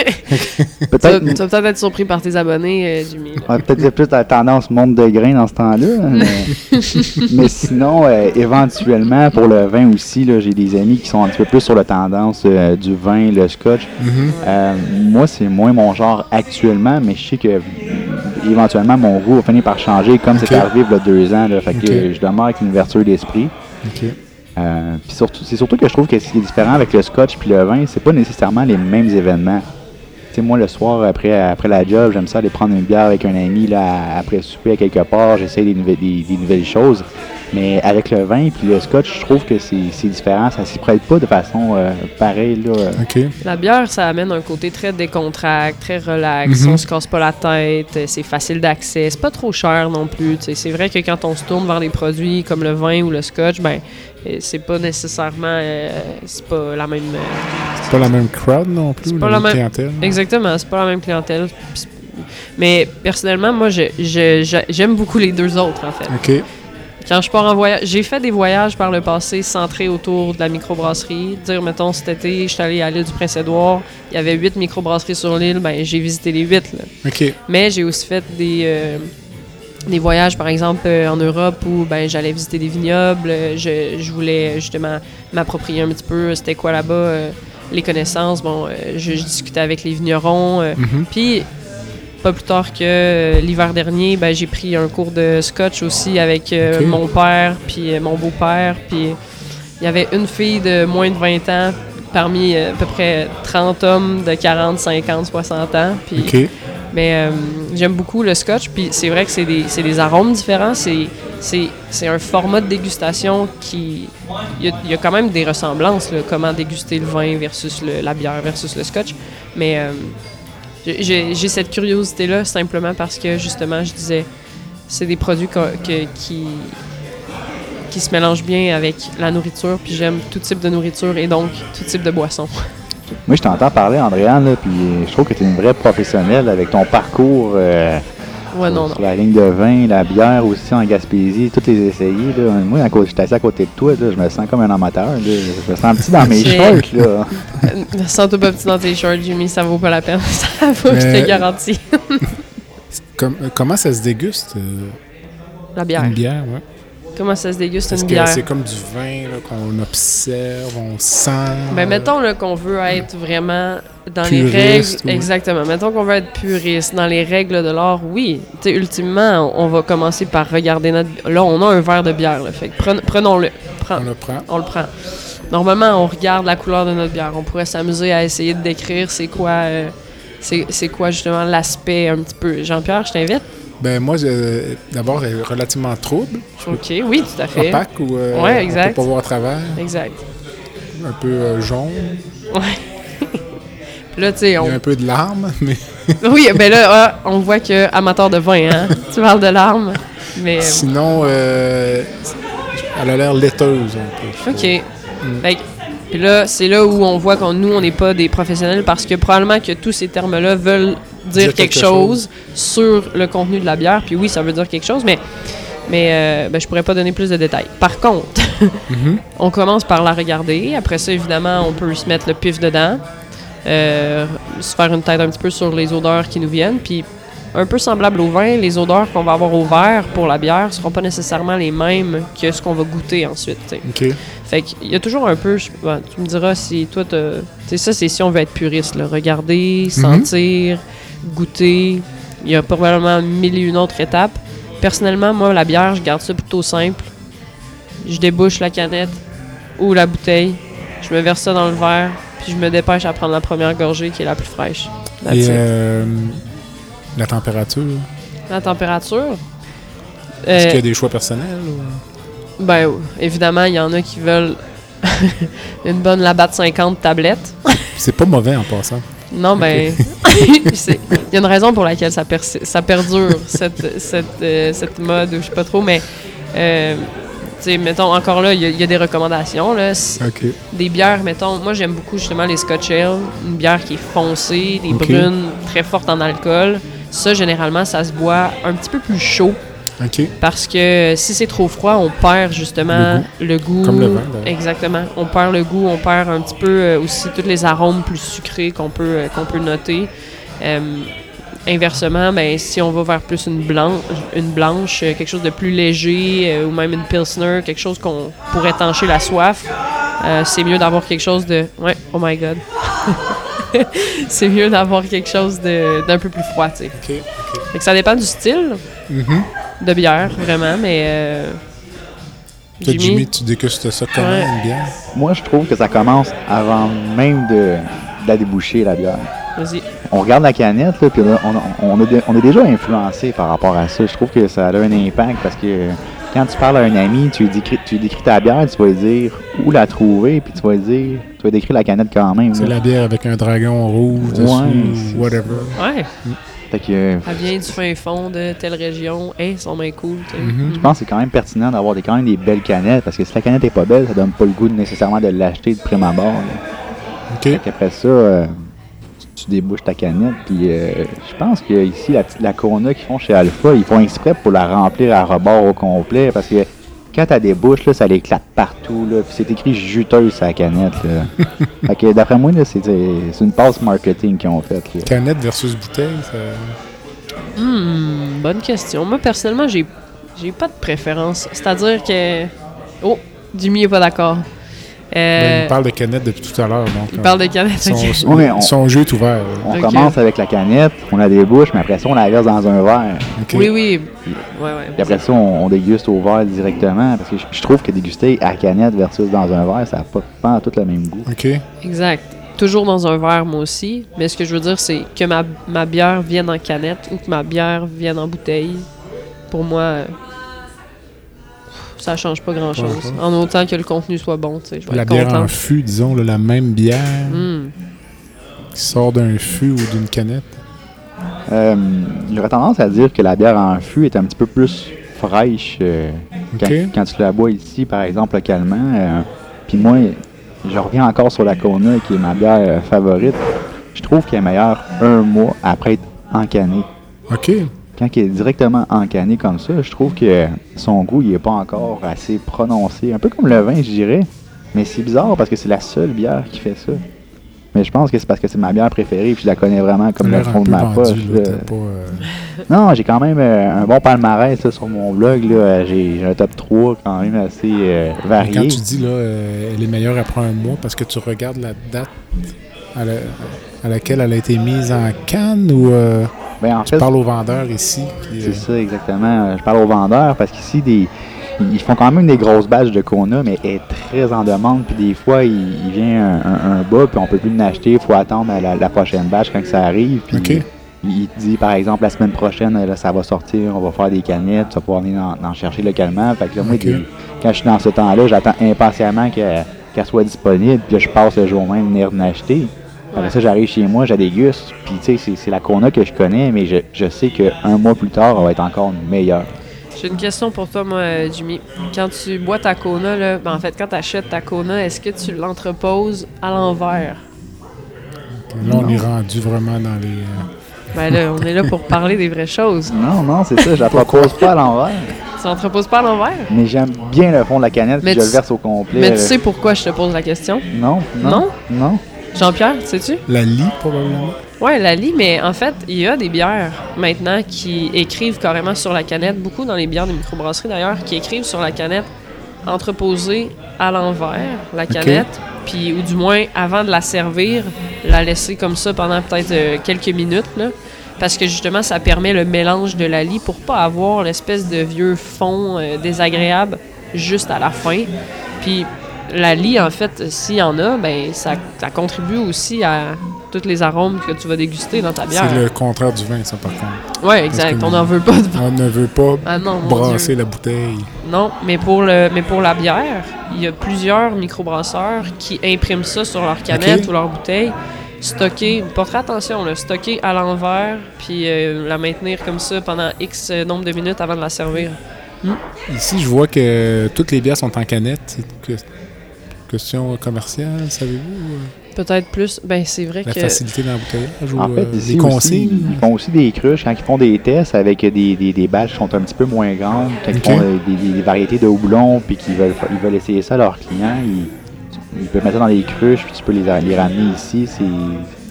peut-être tu vas peut-être être surpris par tes abonnés, euh, Jimmy. là. on va peut-être dire plus la tendance monde de grains dans ce temps-là. hein, Mais, mais sinon, euh, éventuellement, pour le vin aussi, là, j'ai des amis qui sont un petit peu plus sur la tendance euh, du vin, le scotch. mhm. Euh, moi, c'est moins mon genre actuellement, mais je sais que éventuellement mon goût va finir par changer, comme c'est arrivé il y a deux ans. Là, fait que je demeure avec une ouverture d'esprit. OK. Euh, puis surtout, c'est surtout que je trouve que ce qui est différent avec le scotch puis le vin, c'est pas nécessairement les mêmes événements. Moi, le soir, après, après la job, j'aime ça aller prendre une bière avec un ami, là, après souper à quelque part, j'essaie des, des nouvelles choses. Mais avec le vin puis le scotch, je trouve que c'est différent. Ça s'y prête pas de façon euh, pareille, là. La bière, ça amène un côté très décontracté, très relax. Mhm. On se casse pas la tête, euh, c'est facile d'accès, c'est pas trop cher non plus. C'est vrai que quand on se tourne vers des produits comme le vin ou le scotch, ben euh, c'est pas nécessairement, euh, c'est pas la même, euh, c'est pas la même crowd non plus, C'est pas la la même clientèle. Exactement, c'est pas la même clientèle. Mais personnellement, moi, j'aime beaucoup les deux autres, en fait. OK. Quand je pars en voyage, j'ai fait des voyages par le passé centrés autour de la microbrasserie. Dire, mettons, cet été, je suis allé à l'île du Prince-Édouard, il y avait huit microbrasseries sur l'île, ben j'ai visité les huit. là. Mais j'ai aussi fait des, euh, des voyages, par exemple, euh, en Europe où ben, j'allais visiter des vignobles. euh, Je, je voulais justement m'approprier un petit peu c'était quoi là-bas, euh, les connaissances. Bon, je, je discutais avec les vignerons. Mhm. Puis, pas plus tard que euh, l'hiver dernier, ben, j'ai pris un cours de scotch aussi avec euh, mon père puis euh, mon beau-père. Puis il y avait une fille de moins de 20 ans parmi à peu près 30 hommes de 40, 50, 60 ans. Puis mais euh, j'aime beaucoup le scotch, puis c'est vrai que c'est des, des arômes différents. C'est, un format de dégustation qui. Il y, a- il y a quand même des ressemblances, là, comment déguster le vin versus le- la bière versus le scotch. Mais euh, j'ai- cette curiosité-là simplement parce que justement, je disais, c'est des produits que- qui, qui se mélangent bien avec la nourriture, puis j'aime tout type de nourriture et donc tout type de boisson. Moi, je t'entends parler, Andréane, puis je trouve que tu es une vraie professionnelle avec ton parcours euh, Ouais, non, sur non. la ligne de vin, la bière aussi en Gaspésie, toutes les essayer. Là. Moi, à côté, j'étais assis à côté de toi, là, je me sens comme un amateur. là. Je me sens petit dans mes shorts. Là. Euh, Sens-toi pas petit dans tes shorts, Jimmy, ça vaut pas la peine. Ça vaut, je te garantis. Euh, comment ça se déguste, euh, La bière. une bière? Ouais? Comment ça se déguste une que bière? c'est comme du vin là, qu'on observe, on sent? Ben, mettons là, qu'on veut être vraiment dans Puriste, les règles. Exactement. Mettons qu'on veut être puriste dans les règles de l'art. Oui. Tu sais, ultimement, on va commencer par regarder notre. Là, on a un verre de bière. Là, fait prenons-le. Prends- On le prend. on le prend. Normalement, on regarde la couleur de notre bière. On pourrait s'amuser à essayer de décrire c'est quoi, euh, c'est quoi justement l'aspect un petit peu. Jean-Pierre, je t'invite? Ben moi, d'abord, elle est relativement trouble, OK, oui, tout à fait. opaque, ou euh, Ouais, on exact. peut pas voir à travers, Exact. un peu euh, jaune. Puis là, tu sais, Il y on... a un peu de larmes, mais Oui, ben là, ah, on voit que amateur de vin, hein. tu parles de larmes, mais... euh, sinon, euh, elle a l'air laiteuse un peu. OK. Fait que- puis là, c'est là où on voit qu'on nous, on n'est pas des professionnels parce que probablement que tous ces termes-là veulent dire, Dire quelque, quelque chose, sur le contenu de la bière. Puis oui, ça veut dire quelque chose, mais, mais euh, ben, je pourrais pas donner plus de détails. Par contre, Mhm. on commence par la regarder. Après ça, évidemment, on peut se mettre le pif dedans, euh, se faire une tête un petit peu sur les odeurs qui nous viennent. Puis un peu semblable au vin, les odeurs qu'on va avoir au verre pour la bière ne seront pas nécessairement les mêmes que ce qu'on va goûter ensuite. tu sais. OK. Fait qu'il y a toujours un peu, je- ben, tu me diras si toi, tu sais, ça c'est si on veut être puriste, là. regarder, sentir, goûter. Il y a probablement mille et une autres étapes. Personnellement, moi, la bière, je garde ça plutôt simple. Je débouche la canette ou la bouteille, je me verse ça dans le verre, puis je me dépêche à prendre la première gorgée qui est la plus fraîche. That's Et euh, la température, La température? est-ce euh, qu'il y a des choix personnels? ou- Ben, évidemment, il y en a qui veulent une bonne Labatt 50 tablette. C'est pas mauvais en passant. Non, ben, il y a une raison pour laquelle ça, ça perdure, cette, cette, euh, cette mode, ou je sais pas trop, mais, euh, tu sais, mettons, encore là, il y, a- il y a des recommandations, là. Des bières, mettons, moi j'aime beaucoup justement les Scotch Ale, une bière qui est foncée, des brunes, très fortes en alcool. Ça, généralement, ça se boit un petit peu plus chaud, Parce que si c'est trop froid, on perd justement le goût. Comme le vin. Exactement. On perd le goût, on perd un petit peu euh, aussi tous les arômes plus sucrés qu'on peut, euh, qu'on peut noter. Euh, inversement, ben, si on va vers plus une blanche, une blanche quelque chose de plus léger, ou même une pilsner, quelque chose qu'on pourrait étancher la soif, c'est mieux d'avoir quelque chose de... Ouais, oh my God. c'est mieux d'avoir quelque chose d'un peu plus froid, tu sais. OK. OK. Fait que ça dépend du style Mhm. De bière, vraiment, mais... euh, Toi, Jimmy, tu dégustes ça comment, Ouais. une bière? Moi, je trouve que ça commence avant même de, de la déboucher, la bière. vas-y. On regarde la canette, là, puis là, on, on, a dé- on est déjà influencé par rapport à ça. Je trouve que ça a un impact parce que quand tu parles à un ami, tu lui décris, tu lui décris ta bière, tu vas lui dire où la trouver, puis tu vas lui dire, tu vas décrire la canette quand même. C'est la bière avec un dragon rouge dessus, Ouais, whatever. Ouais. Fait que, euh, Elle vient du fin fond de telle région. Hey, ils sont bien cool. Mhm. je pense que c'est quand même pertinent d'avoir des, quand même des belles canettes parce que si la canette est pas belle, ça donne pas le goût nécessairement de l'acheter de prime abord. là. OK. Fait qu'après ça, euh, tu, débouches ta canette. Puis euh, je pense que ici, la la Corona qu'ils font chez Alpha, ils font exprès pour la remplir à rebord au complet. Parce que quand tu débouches, là, ça l'éclate partout. Là, puis c'est écrit juteuse sur la canette. Là. fait que d'après moi, là, c'est c'est une passe marketing qu'ils ont faite. Canette versus bouteille, ça... Hmm, bonne question. Moi, personnellement, j'ai j'ai pas de préférence. C'est-à-dire que. Oh, Jimmy est pas d'accord. Ben, Euh, il parle de canette depuis tout à l'heure. donc, il euh, parle de canette. Son, on- son jeu est ouvert. On commence avec la canette, on la débouche, mais après ça, on la verse dans un verre. Oui, oui. Ouais, ouais. Puis après ça, on, on déguste au verre directement. Parce que je, je trouve que déguster à canette versus dans un verre, ça n'a pas, pas tout le même goût. OK. Exact. Toujours dans un verre, moi aussi. Mais ce que je veux dire, c'est que ma, ma bière vienne en canette ou que ma bière vienne en bouteille. Pour moi, euh, ça change pas grand-chose. Ouais, En autant que le contenu soit bon, tu sais, je vais La être bière en fût, disons, là, la même bière Hmm. qui sort d'un fût ou d'une canette. Euh, J'aurais tendance à dire que la bière en fût est un petit peu plus fraîche euh, quand, tu la bois ici, par exemple, localement. Euh, Puis moi, je reviens encore sur la Kona, qui est ma bière euh, favorite. Je trouve qu'elle est meilleure un mois après être encanée. OK. Quand elle est directement encanée comme ça, je trouve que son goût, il est pas encore assez prononcé. Un peu comme le vin, je dirais. Mais c'est bizarre parce que c'est la seule bière qui fait ça. Mais je pense que c'est parce que c'est ma bière préférée puis je la connais vraiment comme le fond de ma vendu, poche. là, pas, euh, Non, j'ai quand même euh, un bon palmarès là, sur mon blog. J'ai un top 3 quand même assez euh, Quand varié. tu dis là, elle est meilleure après un mois parce que tu regardes la date à, la- à laquelle elle a été mise en canne ou Ben, en tu fait, parles au vendeur ici? puis, euh, C'est ça, exactement. Euh, Je parle aux vendeurs parce qu'ici, des, ils font quand même des grosses badges de Kona, mais elle est très en demande. Puis des fois, il, il vient un, un, un bas, puis on peut plus l'acheter. Il faut attendre à la, la prochaine badge quand que ça arrive. Puis il, il te dit, par exemple, la semaine prochaine, là, ça va sortir, on va faire des canettes, tu vas pouvoir venir en, en chercher localement. Fait que là, moi, OK. des- quand je suis dans ce temps-là, j'attends impatiemment qu'elle qu'elle soit disponible, puis là, je passe le jour même venir l'acheter. Après ça, j'arrive chez moi, je la déguste, puis tu sais, c'est- la Kona que je connais, mais je, je sais qu'un mois plus tard, elle va être encore meilleure. J'ai une question pour toi, moi, euh, Jimmy. Quand tu bois ta Kona, là, ben, en fait, quand tu achètes ta Kona, est-ce que tu l'entreposes à l'envers? Là, on est rendu vraiment dans les. euh, Ben là, on est là pour parler des vraies choses. Non, non, c'est ça, je la propose pas à l'envers. Tu l'entreposes pas à l'envers? Mais j'aime bien le fond de la canette, puis Mais je le tu- verse au complet. Mais tu là. sais pourquoi je te pose la question? Non, non, Non? non. Jean-Pierre, sais-tu? la lie, probablement. Ouais, la lie, mais en fait, il y a des bières maintenant qui écrivent carrément sur la canette, beaucoup dans les bières des microbrasseries d'ailleurs, qui écrivent sur la canette entreposée à l'envers, la canette, puis ou du moins avant de la servir, la laisser comme ça pendant peut-être euh, quelques minutes, là, parce que justement, ça permet le mélange de la lie pour pas avoir l'espèce de vieux fond euh, désagréable juste à la fin. Puis la lie, en fait, s'il y en a, ben ça, ça contribue aussi à tous les arômes que tu vas déguster dans ta bière. C'est le contraire du vin, ça, par contre. Ouais, exact. On n'en veut pas de On ne veut pas Ah non, brasser la bouteille. Non, mais pour le mais pour la bière, il y a plusieurs microbrasseurs qui impriment ça sur leur canette ou leur bouteille, stocker, portez attention, là, stocker à l'envers, puis euh, la maintenir comme ça pendant X nombre de minutes avant de la servir. Ici, je vois que toutes les bières sont en canette. Question commerciale, savez-vous? euh, Peut-être plus. Ben c'est vrai La que facilité dans l'embouteillage ou En fait, euh, les aussi, consignes? ils font aussi des cruches quand ils font des tests avec des, des, des qui sont un petit peu moins grandes, quand ils font euh, des, des- des variétés de houblon, puis qu'ils veulent, ils veulent essayer ça à leurs clients. Ils, ils peuvent mettre ça dans les cruches, puis tu peux les, les ramener ici. C'est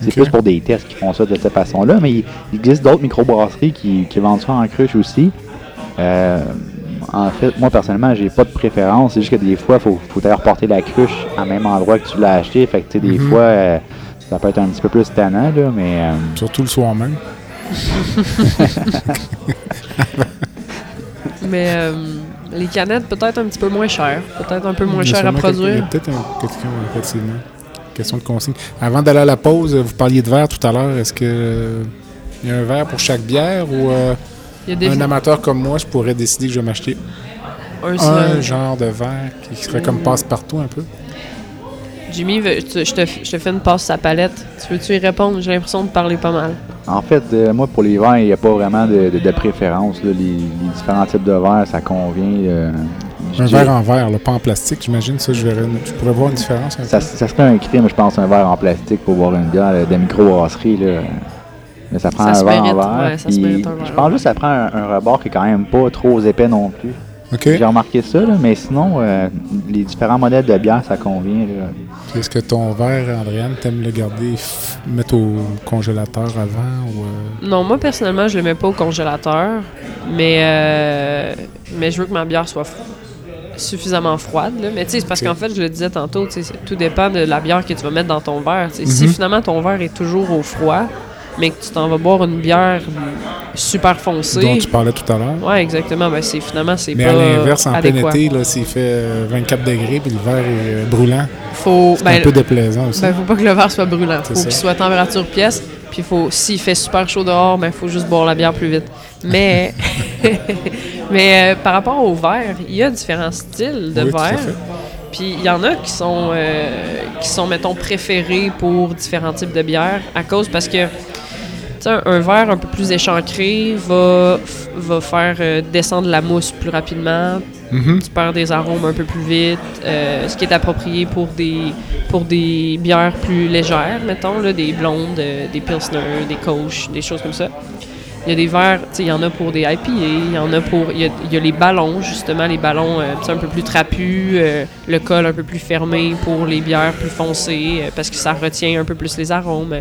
c'est plus pour des tests qu'ils font ça de cette façon-là, mais il, il existe d'autres microbrasseries qui, qui vendent ça en cruche aussi. Euh, en fait, moi personnellement, j'ai pas de préférence. C'est juste que des fois, il faut, faut aller reporter la cruche à même endroit que tu l'as acheté. Fait que, tu sais, des Mhm. fois, euh, ça peut être un petit peu plus tannant, là, mais euh, Surtout le soir même. mais euh, les canettes peut-être un petit peu moins chères, peut-être un peu moins cher à produire. a peut-être une question, effectivement. Question de consigne. Avant d'aller à la pause, vous parliez de verre tout à l'heure. Est-ce que euh, il y a un verre pour chaque bière ou euh, Il y a des un amateur comme moi, je pourrais décider que je vais m'acheter un genre de verre qui serait comme passe-partout un peu? Jimmy, veux- tu- je te, je te fais une passe sa palette. Tu veux-tu y répondre? J'ai l'impression de parler pas mal. en fait, euh, moi, pour les verres, il n'y a pas vraiment de, de- de préférence. là. Les, les différents types de verres, ça convient. euh, Un verre en verre, là, pas en plastique, j'imagine. Ça, je, verrais, je pourrais voir une différence. un Ça, serait un crime, je pense, un verre en plastique pour boire une bière de microbrasserie. Mais ça prend Ça un verre mérite, en verre. ouais, ça se puis mérite un verre je en pense juste que ça prend un, un rebord qui est quand même pas trop épais non plus. J'ai remarqué ça, là, mais sinon, euh, les différents modèles de bière, ça convient. Est-ce que ton verre, Andréane, t'aimes le garder, f- mettre au congélateur avant ou. euh, Non, moi personnellement, je le mets pas au congélateur, mais euh, mais je veux que ma bière soit f- suffisamment froide. là. Mais tu sais, c'est parce qu'en fait, je le disais tantôt, tout dépend de la bière que tu vas mettre dans ton verre. Si Mhm. finalement ton verre est toujours au froid, mais que tu t'en vas boire une bière super foncée. dont tu parlais tout à l'heure? Ouais, exactement. Ben, c'est finalement c'est Mais pas à l'inverse, en adéquat. plein été, là, s'il fait euh, 24 degrés puis le verre est euh, brûlant, Faut c'est ben, un peu déplaisant aussi. Ben, faut pas que le verre soit brûlant. C'est Faut qu'il soit température pièce. Puis faut, s'il fait super chaud dehors, ben faut juste boire la bière plus vite. Mais, mais euh, par rapport au verre, il y a différents styles de Oui, à verre. Puis il y en a qui sont, euh, qui sont mettons préférés pour différents types de bières à cause parce que un, un verre un peu plus échancré va, va faire euh, descendre la mousse plus rapidement, Mhm. tu perds des arômes un peu plus vite, euh, ce qui est approprié pour des, pour des bières plus légères, mettons, là, des blondes, euh, des pilsner, des koch, des choses comme ça. Il y a des verres, il y en a pour des IPA, il y en a pour, il y a, il y a les ballons, justement, les ballons euh, un peu plus trapus, euh, le col un peu plus fermé pour les bières plus foncées, euh, parce que ça retient un peu plus les arômes.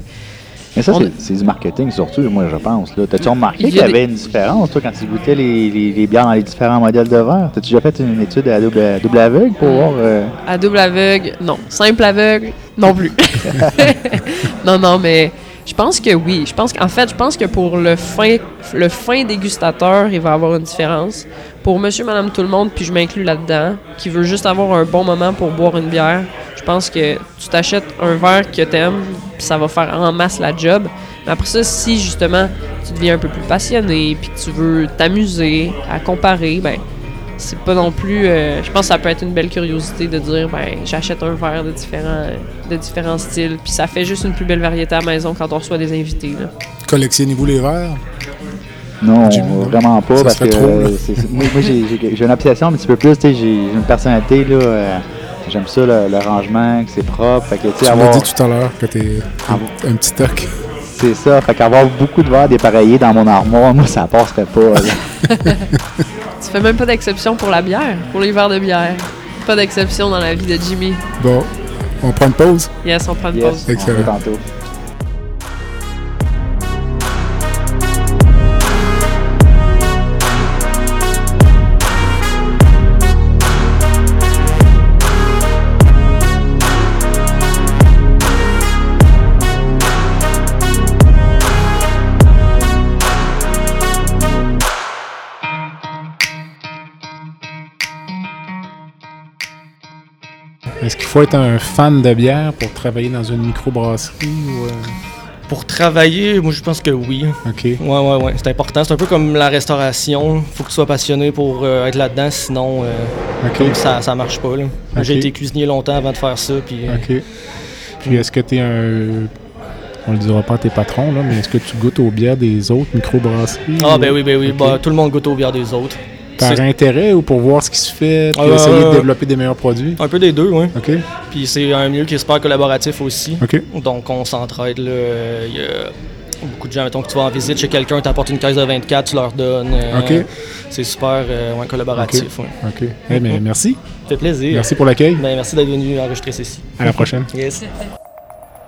Mais ça, c'est- du marketing surtout, moi, je pense. T'as-tu remarqué Il y qu'il y des- avait une différence, toi, quand tu goûtais les, les- les bières dans les différents modèles de verre? T'as-tu déjà fait une étude à double, à double aveugle pour voir... euh, À double aveugle, non. Simple aveugle, non plus. non, non, mais je pense que oui. Je pense qu'en fait, je pense que pour le fin, le fin dégustateur, il va avoir une différence. Pour monsieur, madame, tout le monde, puis je m'inclus là-dedans, qui veut juste avoir un bon moment pour boire une bière, je pense que tu t'achètes un verre que t'aimes, puis ça va faire en masse la job. Mais après ça, si justement tu deviens un peu plus passionné, puis tu veux t'amuser à comparer, ben c'est pas non plus. euh, je pense que ça peut être une belle curiosité de dire ben j'achète un verre de différents de différents styles, puis ça fait juste une plus belle variété à la maison quand on reçoit des invités. Collectionnez-vous les verres? Non, non. vraiment pas, Ça parce que euh, moi, moi, j'ai une obsession un petit peu plus, tu sais, j'ai une personnalité, là, euh, j'aime ça, le, le rangement, que c'est propre, fait que, tu m'as avoir, dit tout à l'heure que t'es Ah un, un petit toc. c'est ça, fait qu'avoir beaucoup de verres dépareillés dans mon armoire, moi, ça passerait pas, là. Tu fais même pas d'exception pour la bière, pour les verres de bière. Pas d'exception dans la vie de Jimmy. Bon, on prend une pause? Yes, on prend une Yes, pause. on Excellent. tantôt. Faut être un fan de bière pour travailler dans une microbrasserie ou... euh, Pour travailler, moi je pense que oui. OK. Ouais, ouais, ouais. C'est important. C'est un peu comme la restauration. Faut que tu sois passionné pour euh, être là-dedans, sinon euh, ça, ça marche pas. là. J'ai été cuisinier longtemps avant de faire ça. Puis, euh, OK. Puis est-ce que tu es un... On le dira pas à tes patrons, là, mais est-ce que tu goûtes aux bières des autres microbrasseries? Ah, ben oui, ben oui. Bah, tout le monde goûte aux bières des autres. Par intérêt ou pour voir ce qui se fait, puis Euh, essayer de développer des meilleurs produits? un peu des deux, oui. OK. Puis c'est un milieu qui est super collaboratif aussi. OK. Donc on s'entraide. là. Il y a beaucoup de gens, mettons que tu vas en visite chez quelqu'un, tu apportes une caisse de 24, tu leur donnes. euh, OK. C'est super euh, ouais, collaboratif. ouais. OK. Eh bien, merci. Ça fait plaisir. Merci pour l'accueil. Ben, merci d'être venu enregistrer ceci. À la prochaine. Yes.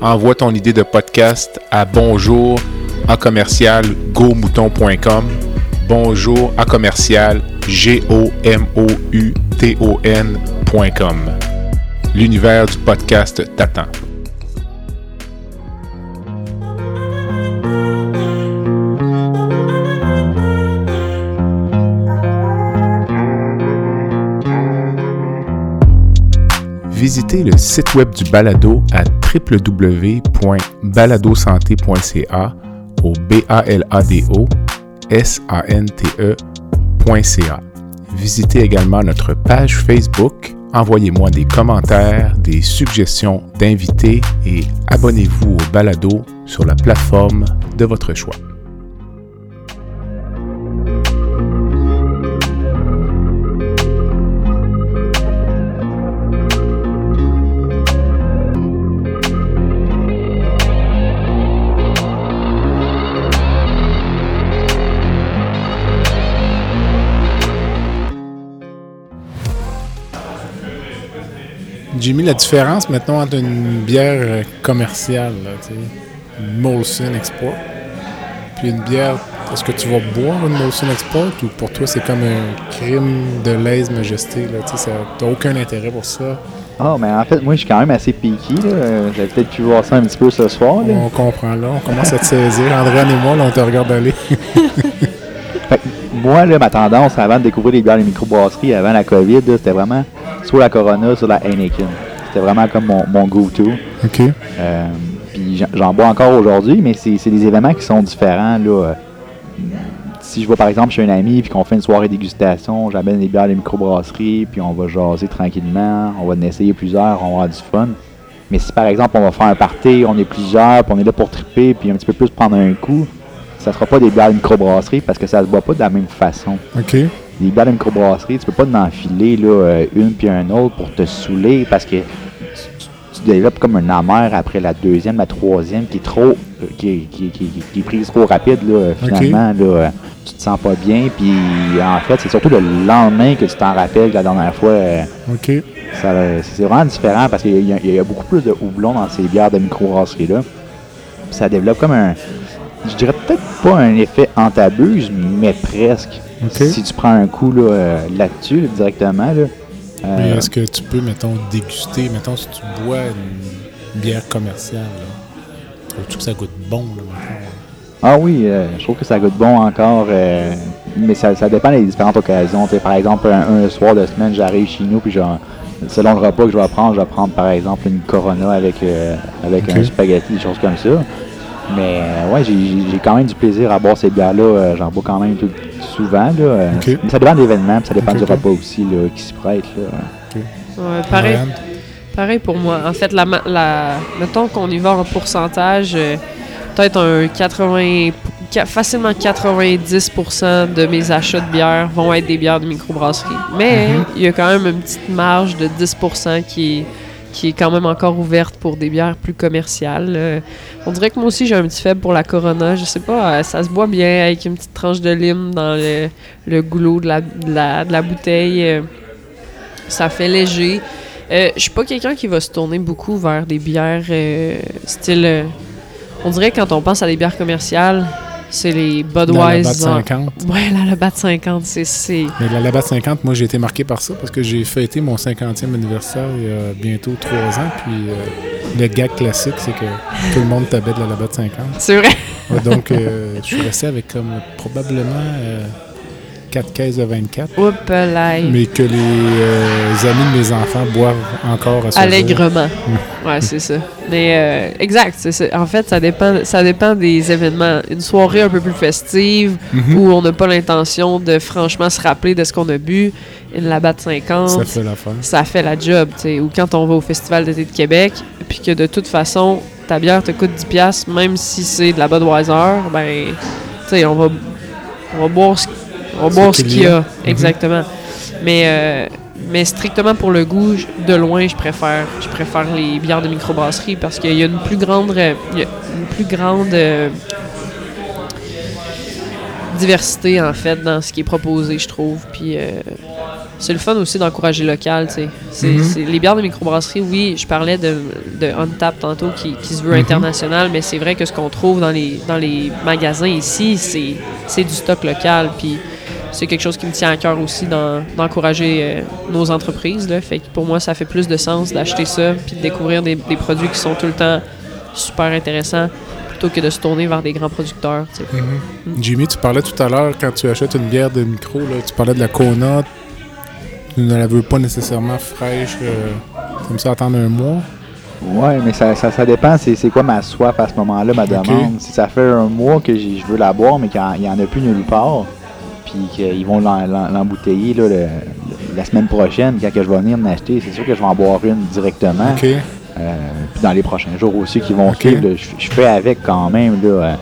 Envoie ton idée de podcast à bonjour à commercial gomouton.com. Bonjour à commercial g o m o u t o n.com. L'univers du podcast t'attend. visitez le site web du balado à www.baladosanté.ca au b a l a d o s a n t e.ca. Visitez également notre page Facebook, envoyez-moi des commentaires, des suggestions d'invités et abonnez-vous au balado sur la plateforme de votre choix. Jimmy, la différence maintenant entre une bière euh, commerciale, là, une Molson Export, puis une bière, est-ce que tu vas boire une Molson Export ou pour toi c'est comme un crime de lèse majesté, là, tu t'as aucun intérêt pour ça? Ah, mais en fait, moi, je suis quand même assez piqué. là. J'avais peut-être pu voir ça un petit peu ce soir. là. On comprend là, on commence à te saisir. André et moi, là, on te regarde aller. Fait que moi, là, ma tendance avant de découvrir les bières de microbrasserie avant la COVID, c'était vraiment soit la Corona, soit la Heineken. C'était vraiment comme mon, mon go-to. OK. Euh, puis j'en- bois encore aujourd'hui, mais c'est des événements qui sont différents. Là. Si je vais par exemple chez un ami puis qu'on fait une soirée dégustation, j'amène des bières de microbrasserie, puis on va jaser tranquillement, on va en essayer plusieurs, on va avoir du fun. Mais si par exemple on va faire un party, on est plusieurs, puis on est là pour triper, puis un petit peu plus prendre un coup, ça sera pas des bières microbrasserie parce que ça se boit pas de la même façon. OK. Les bières de microbrasserie, tu peux pas en enfiler là, euh, une puis un autre pour te saouler parce que tu, tu- développes comme un amer après la deuxième, la troisième qui est trop euh, qui, est- qui, qui- qui- qui est prise trop rapide là, euh, finalement. Là, euh, tu te sens pas bien. Puis en fait, c'est surtout le lendemain que tu t'en rappelles que la dernière fois. c'est vraiment différent parce qu'il y, a- il y a beaucoup plus de houblon dans ces bières de microbrasserie-là. Puis Ça développe comme un. Je dirais peut-être pas un effet antabuse, mais presque. Si tu prends un coup là, euh, là-dessus, là, directement. Là, euh, Mais est-ce que tu peux, mettons, déguster, mettons, si tu bois une bière commerciale, là, trouves-tu que ça goûte bon, là? Ah oui, euh, je trouve que ça goûte bon encore, euh, mais ça, ça dépend des différentes occasions. Tu par exemple, un, un soir de semaine, j'arrive chez nous, puis genre, selon le repas que je vais prendre, je vais prendre par exemple une Corona avec, euh, avec un spaghetti, des choses comme ça. Mais ouais, j'ai- quand même du plaisir à boire ces bières-là. J'en bois quand même tout- souvent. Là, euh, ça dépend de l'événement, puis ça dépend du ok. repas aussi là, qui s'y prête. Là. Ouais, pareil, pareil pour moi. En fait, la, la, mettons qu'on y va en pourcentage, euh, peut-être un 80, ca- facilement 90% de mes achats de bière vont être des bières de microbrasserie. Mais Mhm. il y a quand même une petite marge de 10% qui est, qui est quand même encore ouverte pour des bières plus commerciales. Euh, on dirait que moi aussi j'ai un petit faible pour la Corona. Je sais pas, euh, ça se boit bien avec une petite tranche de lime dans le, goulot de la, de la, bouteille. euh, ça fait léger. Je suis pas quelqu'un qui va se tourner beaucoup vers des bières style. on dirait que quand on pense à des bières commerciales, c'est les Dans la Budweiser. BAT 50. Ouais, la Labatt 50, c'est. Mais la Labatt 50, moi, j'ai été marqué par ça parce que j'ai fêté mon 50e anniversaire il y a bientôt trois ans. Puis euh, le gag classique, c'est que tout le monde tabait de la Labatt 50. C'est vrai. Ouais, donc, euh, je suis resté avec comme probablement 4 caisses de 24. Oups. Mais que les euh, amis de mes enfants boivent encore à ce jour. Allègrement. Ouais, c'est ça. Mais euh, exact. En fait, ça dépend, ça dépend des événements. Une soirée un peu plus festive Mhm. où on n'a pas l'intention de franchement se rappeler de ce qu'on a bu. Une Labatt 50. Ça fait l'affaire. ça fait la job. Ou quand on va au Festival d'été de Québec, puis que de toute façon, ta bière te coûte 10$, piastres, même si c'est de la Budweiser, ben, tu sais, on va, on va boire ce, on va Ce qu'il y a. a. Exactement. Mais, euh, mais strictement pour le goût, de loin, je préfère, je préfère les bières de microbrasserie parce qu'il y a une plus grande, il y a une plus grande euh, diversité, en fait, dans ce qui est proposé, je trouve. Puis euh, c'est le fun aussi d'encourager local, tu sais. C'est- Mhm. Les bières de microbrasserie, oui, je parlais de, de Untap tantôt qui, qui se veut Mhm. international, mais c'est vrai que ce qu'on trouve dans les, dans les magasins ici, c'est c'est du stock local. Puis c'est quelque chose qui me tient à cœur aussi d'en- d'encourager euh, nos entreprises. Là. Fait que pour moi, ça fait plus de sens d'acheter ça puis de découvrir des, des produits qui sont tout le temps super intéressants plutôt que de se tourner vers des grands producteurs. tu sais. Mhm. Jimmy, tu parlais tout à l'heure, quand tu achètes une bière de micro, là, tu parlais de la Kona. Tu ne la veux pas nécessairement fraîche. euh, Comme ça, attendre un mois? Ouais, mais ça, ça, ça dépend, c'est c'est quoi ma soif à ce moment-là, ma demande? Si ça fait un mois que je veux la boire, mais qu'il n'y en a plus nulle part, puis qu'ils vont l'en- l'en- l'embouteiller là, le- la semaine prochaine, quand que je vais venir en acheter, c'est sûr que je vais en boire une directement. Euh, puis dans les prochains jours aussi qui vont suivre, là, je, je fais avec quand même. Là, euh,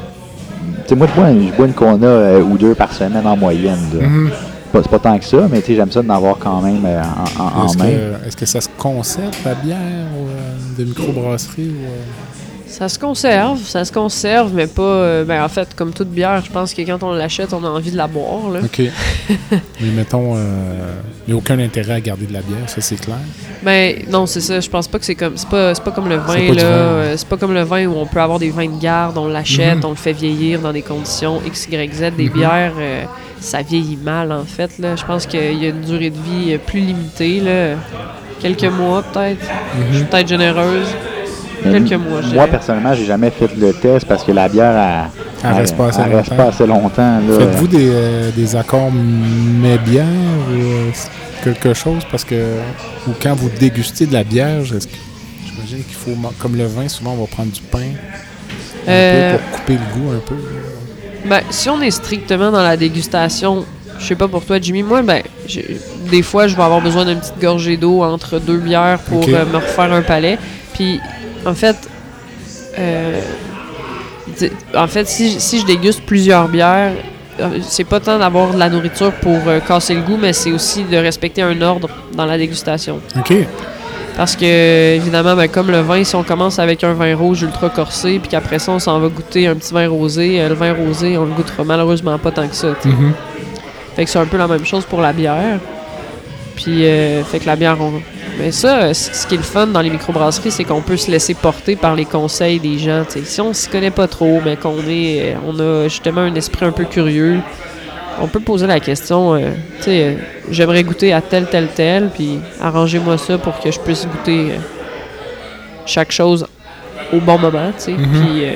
sais, moi, je bois, je bois une Kona euh, ou deux par semaine en moyenne. Mhm. Pas- C'est pas tant que ça, mais j'aime ça d'en avoir quand même euh, en, main. est-ce que ça se conserve, la bière euh, de microbrasserie? Ou, euh? Ça se conserve, ça se conserve, mais pas. euh, ben, en fait, comme toute bière, je pense que quand on l'achète, on a envie de la boire. Là. OK. mais mettons, euh, il n'y a aucun intérêt à garder de la bière, ça c'est clair? Ben non, c'est ça. Je pense pas que c'est comme c'est pas pas comme le vin là. euh, C'est pas comme le vin où on peut avoir des vins de garde, on l'achète, Mhm. on le fait vieillir dans des conditions X, Y, Z. Des Mhm. bières, ça vieillit mal en fait là. Je pense qu'il y a une durée de vie plus limitée là. Quelques mois peut-être. Je suis peut-être généreuse. Quelques mois, je Moi, personnellement, j'ai jamais fait le test parce que la bière, elle, Elle reste pas assez elle longtemps. pas assez longtemps. là. Faites-vous des, euh, des accords mets-bière ou euh, quelque chose? Parce que, ou quand vous dégustez de la bière, est-ce que- j'imagine qu'il faut, comme le vin, souvent on va prendre du pain Euh, pour couper le goût un peu. Ben, si on est strictement dans la dégustation, je sais pas pour toi, Jimmy, moi, ben, j'ai- des fois, je vais avoir besoin d'une petite gorgée d'eau entre deux bières pour euh, me refaire un palais. Puis, en fait, euh, en fait, si, si je déguste plusieurs bières, euh, c'est pas tant d'avoir de la nourriture pour euh, casser le goût, mais c'est aussi de respecter un ordre dans la dégustation. OK. Parce que, évidemment, ben, comme le vin, si on commence avec un vin rouge ultra corsé, puis qu'après ça, on s'en va goûter un petit vin rosé, le vin rosé, on le goûtera malheureusement pas tant que ça. Mhm. Fait que c'est un peu la même chose pour la bière. Puis, euh, fait que la bière, on... Mais ça, euh, ce qui est le fun dans les microbrasseries, c'est qu'on peut se laisser porter par les conseils des gens. tu sais. Si on s'y connaît pas trop, mais qu'on est, euh, on a justement un esprit un peu curieux, on peut poser la question, euh, tu sais, euh, j'aimerais goûter à tel, tel, tel, puis arrangez-moi ça pour que je puisse goûter euh, chaque chose au bon moment, tu sais. Mhm. Euh,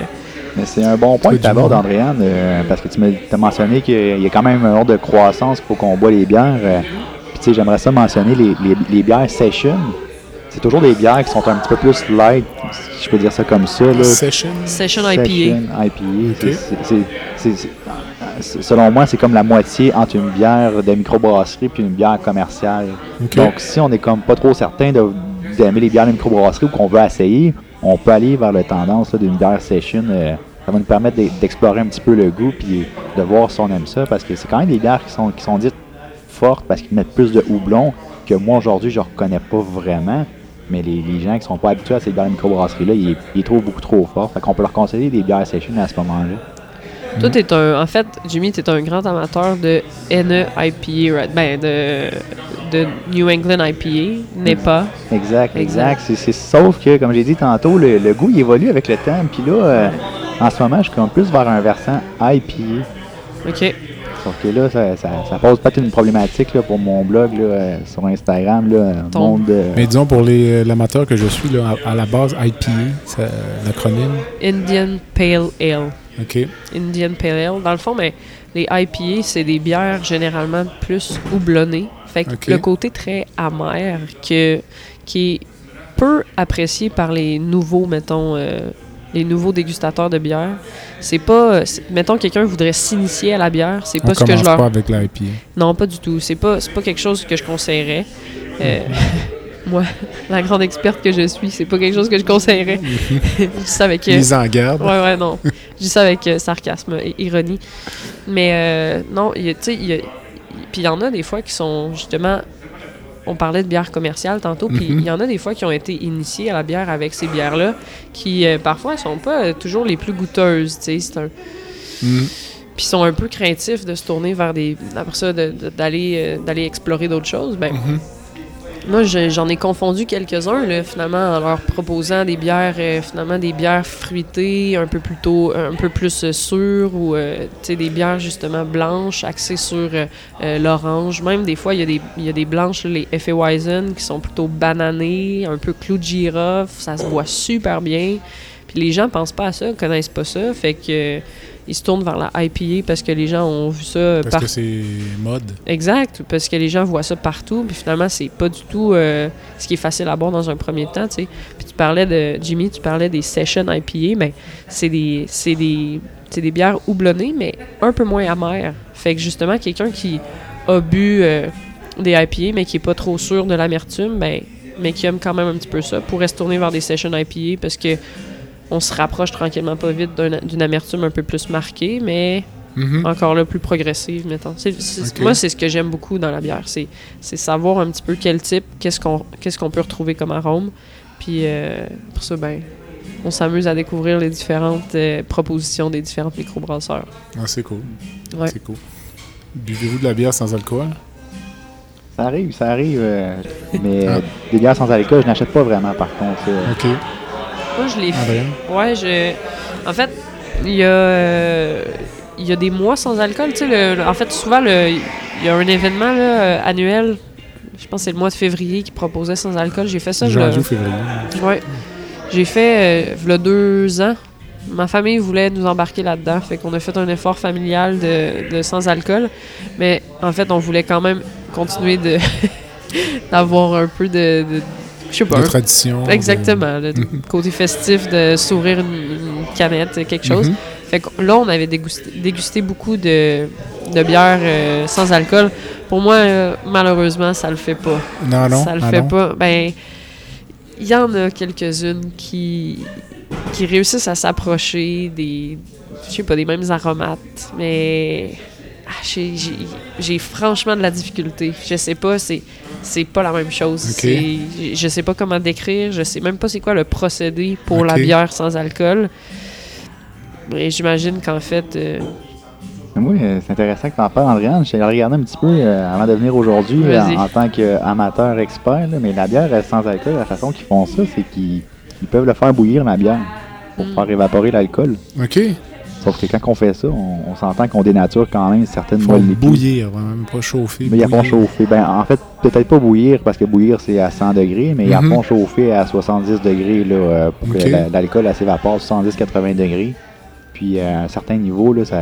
Mais c'est un bon point que tu abordes. Andréane, euh, parce que tu m'as as mentionné qu'il y a quand même un ordre de croissance pour qu'on boit les bières. J'aimerais ça mentionner les, les- les bières session. C'est toujours des bières qui sont un petit peu plus light, si je peux dire ça comme ça. Là. Session. Session IPA. Session IPA. Ok. C'est- c'est- c'est- c'est- c'est- c'est- selon moi, c'est comme la moitié entre une bière de microbrasserie puis une bière commerciale. Donc, si on est comme pas trop certain de- d'aimer les bières de microbrasserie ou qu'on veut essayer, on peut aller vers la tendance là, d'une bière session. euh, ça va nous permettre d'e- d'explorer un petit peu le goût puis de voir si on aime ça. Parce que c'est quand même des bières qui sont, qui sont dites fortes parce qu'ils mettent plus de houblon que moi aujourd'hui, je reconnais pas vraiment. Mais les, les gens qui sont pas habitués à ces bières de microbrasserie-là, ils, trouvent beaucoup trop fortes. Fait qu'on peut leur conseiller des bières session à ce moment-là. Toi, t'es un. En fait, Jimmy, t'es un grand amateur de NE IPA, right? Ben, de, de New England IPA, n'est pas. Exact, Exact. exact. C'est, c'est- sauf que, comme j'ai dit tantôt, le, le goût il évolue avec le temps. Puis là, euh, en ce moment, je suis plus vers un versant IPA. OK. Sauf que là, ça, ça, ça pose peut-être une problématique là, pour mon blog là, euh, sur Instagram. Là, Ton- monde, euh, Mais disons, pour les, euh, l'amateur que je suis, là, à, à la base, IPA, c'est euh, l'acronyme. Indian Pale Ale. OK. Indian Pale Ale. Dans le fond, mais les IPA, c'est des bières généralement plus houblonnées. Fait que le côté très amer que, qui est peu apprécié par les nouveaux, mettons, euh, les nouveaux dégustateurs de bière. C'est pas. c'est- Mettons, quelqu'un voudrait s'initier à la bière, c'est On pas ce que je leur pas avec l'IPA. Non, pas du tout. C'est pas, pas quelque chose que je conseillerais. Euh, moi, la grande experte que je suis, c'est pas quelque chose que je conseillerais. je dis ça avec. euh, Mise en garde. ouais, ouais, non. je dis ça avec euh, sarcasme et ironie. Mais euh, non, tu sais, il y a- puis il y en a des fois qui sont justement. On parlait de bière commerciale tantôt, puis Mhm. il y en a des fois qui ont été initiés à la bière avec ces bières-là, qui euh, parfois sont pas euh, toujours les plus goûteuses. tu sais. Un, Mm. puis sont un peu craintifs de se tourner vers des après ça de- de- d'aller euh, d'aller explorer d'autres choses ben Mhm. Moi j'en ai confondu quelques-uns finalement en leur proposant des bières euh, finalement des bières fruitées un peu plus tôt un peu plus euh, sûres ou euh, des bières justement blanches axées sur euh, euh, l'orange. Même des fois il y a des il y a des blanches les Hefeweizen qui sont plutôt bananées un peu clou de girofle ça se boit super bien. Puis les gens pensent pas à ça connaissent pas ça fait que ils se tournent vers la IPA parce que les gens ont vu ça Parce par- que c'est mode. Exact, parce que les gens voient ça partout, puis finalement, c'est pas du tout euh, ce qui est facile à boire dans un premier temps, tu sais. Puis tu parlais de, Jimmy, tu parlais des session IPA, mais c'est des, c'est des, c'est des bières houblonnées, mais un peu moins amères. Fait que justement, quelqu'un qui a bu euh, des IPA, mais qui est pas trop sûr de l'amertume, ben, mais qui aime quand même un petit peu ça, pourrait se tourner vers des session IPA parce que on se rapproche tranquillement pas vite d'un- d'une amertume un peu plus marquée, mais Mhm. encore là plus progressive mettons moi c'est ce que j'aime beaucoup dans la bière c'est c'est savoir un petit peu quel type qu'est-ce qu'on qu'est-ce qu'on peut retrouver comme arôme puis euh, pour ça ben on s'amuse à découvrir les différentes euh, propositions des différentes microbrasseurs Ah, c'est cool. Ouais. C'est cool. Buvez-vous de la bière sans alcool? Ça arrive, ça arrive. euh, mais Ah. des bières sans alcool, je n'achète pas vraiment, par contre. euh. OK. Je l'ai fait Adrien? ouais je en fait il y a euh, il y a des mois sans alcool tu sais le- en fait souvent le il y a un événement là, euh, annuel je pense que c'est le mois de février qui proposait sans alcool j'ai fait ça je le- février. Ouais. J'ai fait, euh, deux ans, ma famille voulait nous embarquer là-dedans. Fait qu'on a fait un effort familial de, de sans-alcool. Mais en fait, on voulait quand même continuer de d'avoir un peu de... de- je sais pas. De tradition. de- Exactement. Le Mhm. côté festif de s'ouvrir une, une canette, quelque chose. Mhm. Fait que là, on avait dégusté, dégusté beaucoup de, de bières euh, sans alcool. Pour moi, euh, malheureusement, ça le fait pas. Non, non. Ça le ah, fait non. pas. Ben, il y en a quelques-unes qui, qui réussissent à s'approcher des, je sais pas, des mêmes aromates, mais j'ai- franchement de la difficulté. Je sais pas, c'est c'est pas la même chose. Je sais pas comment décrire, je sais même pas c'est quoi le procédé pour la bière sans alcool. Mais j'imagine qu'en fait, euh, moi, euh, c'est intéressant que tu en parles, Andréane. Je regarder un petit peu euh, avant de venir aujourd'hui euh, en, en tant qu'amateur expert. là, mais la bière sans alcool, la façon qu'ils font ça, c'est qu'ils ils peuvent le faire bouillir, la bière, pour Mm. faire évaporer l'alcool. OK. Sauf que quand on fait ça, on, on s'entend qu'on dénature quand même certaines Faut molécules. bouillir, même pas chauffer. Mais ils font chauffer. Ben, en fait, peut-être pas bouillir, parce que bouillir, c'est à 100 degrés, mais ils la Mhm. font chauffer à 70 degrés là, euh, pour que la- l'alcool s'évapore 70-80 degrés. Puis à un certain niveau, là, ça,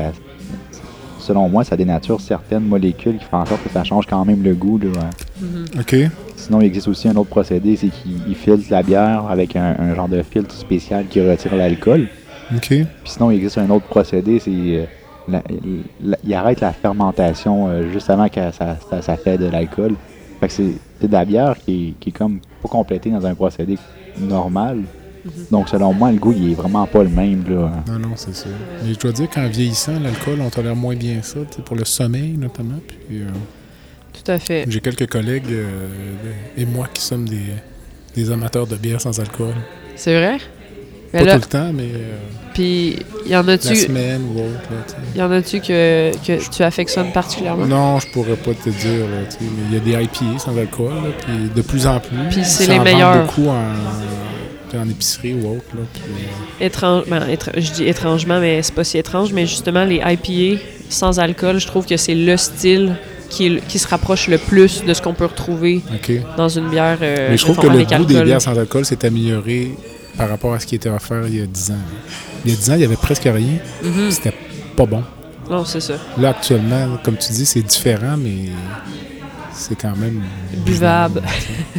selon moi, ça dénature certaines molécules qui font en sorte que ça change quand même le goût. Là, hein. OK. Sinon, il existe aussi un autre procédé, c'est qu'ils ils filtrent la bière avec un, un genre de filtre spécial qui retire l'alcool. OK. Puis sinon, il existe un autre procédé, c'est euh, la- la- il arrête la fermentation euh, juste avant que ça, ça, ça fait de l'alcool. Fait que c'est c'est de la bière qui est, qui est comme pas complétée dans un procédé normal. Donc selon moi, le goût, il est vraiment pas le même. Là. Non, non, c'est ça. Mais je dois dire qu'en vieillissant, l'alcool, on tolère moins bien ça, pour le sommeil notamment. Puis euh, tout à fait. j'ai quelques collègues euh, et moi qui sommes des, des amateurs de bière sans alcool. C'est vrai? Mais Pas là, tout le temps, mais euh, puis y en la a-tu semaine ou autre. Là, y en a-tu que, que tu affectionnes particulièrement? Non, je pourrais pas te dire, là, tu mais il y a des IPA sans alcool, là, puis de plus en plus. Puis c'est les meilleurs. beaucoup en, en épicerie ou autre. Là, puis, euh, Étrange, ben, étr- je dis étrangement, mais c'est pas si étrange, mais justement, les IPA sans alcool, je trouve que c'est le style qui, qui se rapproche le plus de ce qu'on peut retrouver dans une bière. euh, Mais je trouve que le goût des bières sans alcool s'est amélioré par rapport à ce qui était offert il y a 10 ans. Il y a 10 ans, il y avait presque rien. Mhm. C'était pas bon. Non, c'est ça. Là, actuellement, comme tu dis, c'est différent, mais c'est quand même... Buvable.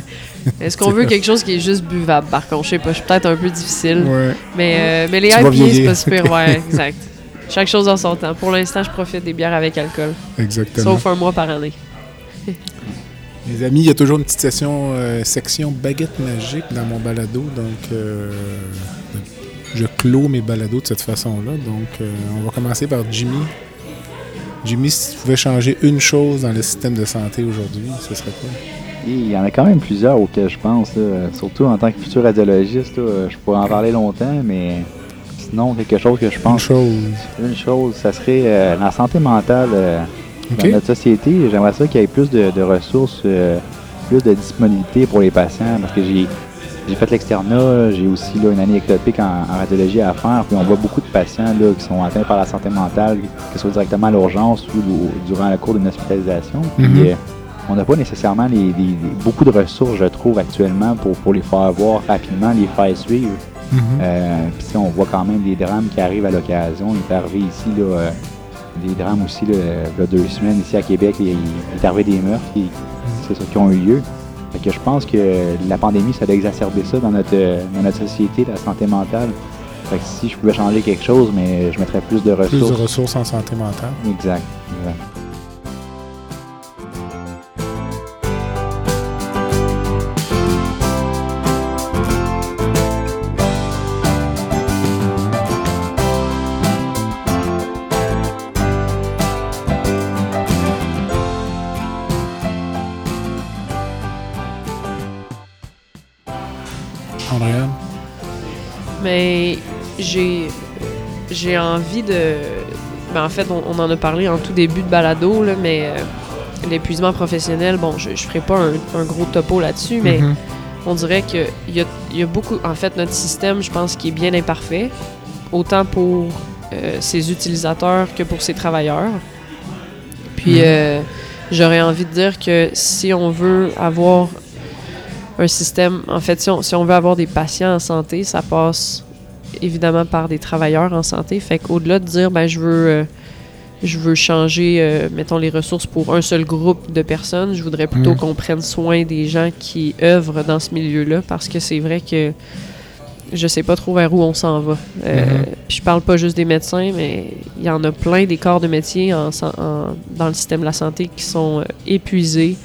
Est-ce qu'on veut quelque chose qui est juste buvable, par contre? Je sais pas, je suis peut-être un peu difficile. Ouais. Mais, euh, mais les IPA, c'est pas super. Ouais, exact. Chaque chose en son temps. Pour l'instant, je profite des bières avec alcool. Exactement. Sauf un mois par année. Les amis, il y a toujours une petite session, euh, section baguette magique dans mon balado, donc euh, je clôt mes balados de cette façon-là. Donc, euh, on va commencer par Jimmy. Jimmy, si tu pouvais changer une chose dans le système de santé aujourd'hui, ce serait quoi? Il y en a quand même plusieurs auxquels je pense, là. surtout en tant que futur radiologiste. là, je pourrais en parler longtemps, mais sinon, quelque chose que je Une pense chose. Une chose, ça serait la santé mentale dans notre société. J'aimerais ça qu'il y ait plus de, de ressources, euh, plus de disponibilité pour les patients parce que j'ai j'ai fait l'externat, j'ai aussi là, une année ectopique en, en radiologie à faire, puis on voit beaucoup de patients là, qui sont atteints par la santé mentale, que ce soit directement à l'urgence ou durant le cours d'une hospitalisation. Puis, Mhm. euh, on n'a pas nécessairement les, les- les- beaucoup de ressources, je trouve, actuellement pour, pour les faire voir rapidement, les faire suivre. Mhm. Euh, Puis on voit quand même des drames qui arrivent à l'occasion. Il est arrivé ici, là, euh, des drames aussi, là, il y a deux semaines, ici à Québec, il, est arrivé des meurtres qui, c'est ça, qui ont eu lieu. Fait que je pense que la pandémie, ça a exacerbé ça dans notre, dans notre société, la santé mentale. Fait que si je pouvais changer quelque chose, mais je mettrais plus de Plus ressources. de ressources en santé mentale. Exact. exact. J'ai j'ai envie de. Ben, en fait, on, on en a parlé en tout début de balado, là, mais euh, l'épuisement professionnel, bon, je, je ferai pas un, un gros topo là-dessus, mais Mhm. on dirait qu'il y a, il y a beaucoup. En fait, notre système, je pense, qui est bien imparfait, autant pour euh, ses utilisateurs que pour ses travailleurs. Puis, Mhm. euh, j'aurais envie de dire que si on veut avoir un système, en fait, si on, si on veut avoir des patients en santé, ça passe évidemment par des travailleurs en santé. Fait qu'au-delà de dire, ben, je veux. euh, je veux changer, euh, mettons, les ressources pour un seul groupe de personnes. Je voudrais plutôt Mm. qu'on prenne soin des gens qui œuvrent dans ce milieu-là parce que c'est vrai que je sais pas trop vers où on s'en va. Euh. Puis je parle pas juste des médecins, mais il y en a plein des corps de métier en, san- en- dans le système de la santé qui sont euh, épuisés.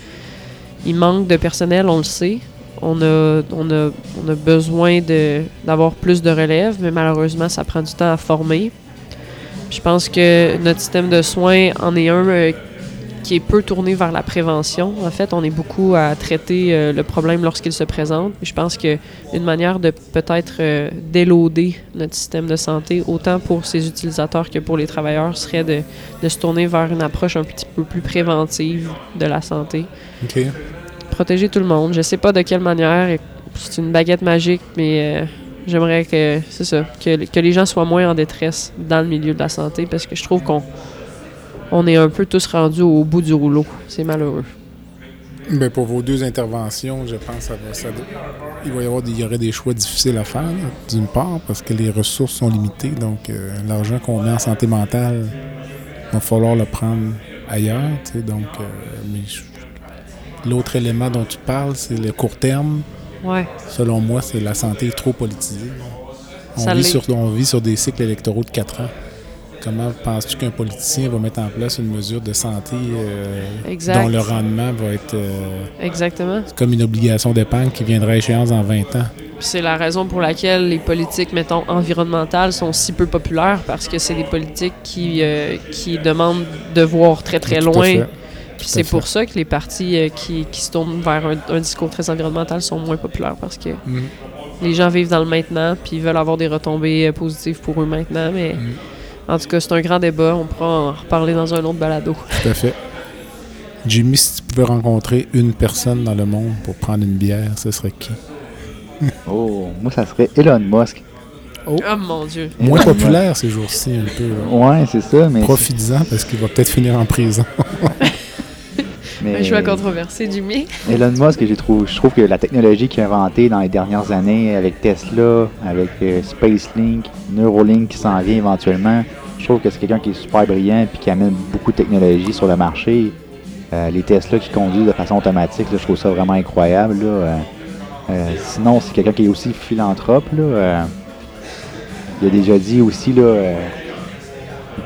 Il manque de personnel, on le sait. On a, on a, on a besoin d'avoir plus de relève, mais malheureusement, ça prend du temps à former. Je pense que notre système de soins en est un euh, qui est peu tourné vers la prévention. En fait, on est beaucoup à traiter euh, le problème lorsqu'il se présente. Je pense que une manière de peut-être euh, notre système de santé, autant pour ses utilisateurs que pour les travailleurs, serait de, de se tourner vers une approche un petit peu plus préventive de la santé. OK. Protéger tout le monde. Je sais pas de quelle manière. C'est une baguette magique, mais euh, j'aimerais que c'est ça, que, que les gens soient moins en détresse dans le milieu de la santé, parce que je trouve qu'on on est un peu tous rendus au bout du rouleau. C'est malheureux. Ben, pour vos deux interventions, je pense que y avoir il y aurait des choix difficiles à faire, d'une part, parce que les ressources sont limitées. Donc, euh, l'argent qu'on met en santé mentale, il va falloir le prendre ailleurs. donc, euh, mais je- l'autre élément dont tu parles, c'est le court terme. Ouais. Selon moi, c'est la santé trop politisée. On Ça vit, sur, on vit sur des cycles électoraux de 4 ans. Comment penses-tu qu'un politicien va mettre en place une mesure de santé euh, dont le rendement va être euh, Exactement. comme une obligation d'épargne qui viendra à échéance dans 20 ans? C'est la raison pour laquelle les politiques, mettons, environnementales sont si peu populaires, parce que c'est des politiques qui, euh, qui demandent de voir très très Tout loin. C'est pour ça que les partis euh, qui, qui se tournent vers un, un discours très environnemental sont moins populaires, parce que Mhm. les gens vivent dans le maintenant, puis ils veulent avoir des retombées euh, positives pour eux maintenant. Mais Mhm. en tout cas, c'est un grand débat. On pourra en reparler dans un autre balado. Tout à fait. Jimmy, si tu pouvais rencontrer une personne dans le monde pour prendre une bière, ce serait qui? Oh, moi, ça serait Elon Musk. Oh, mon Dieu. Moins Elon populaire ces jours-ci, un peu. là. Ouais, c'est ça, mais. Profites-en parce qu'il va peut-être finir en prison. mais Un choix controversé, Jimmy. Elon Musk, j'ai trouvé- je trouve que la technologie qu'il a inventée dans les dernières années avec Tesla, avec euh, SpaceLink, Neuralink qui s'en vient éventuellement, je trouve que c'est quelqu'un qui est super brillant et qui amène beaucoup de technologie sur le marché. Euh, les Tesla qui conduisent de façon automatique, là, je trouve ça vraiment incroyable. là. Euh, euh, sinon, c'est quelqu'un qui est aussi philanthrope. Là, euh, il a déjà dit aussi là, euh,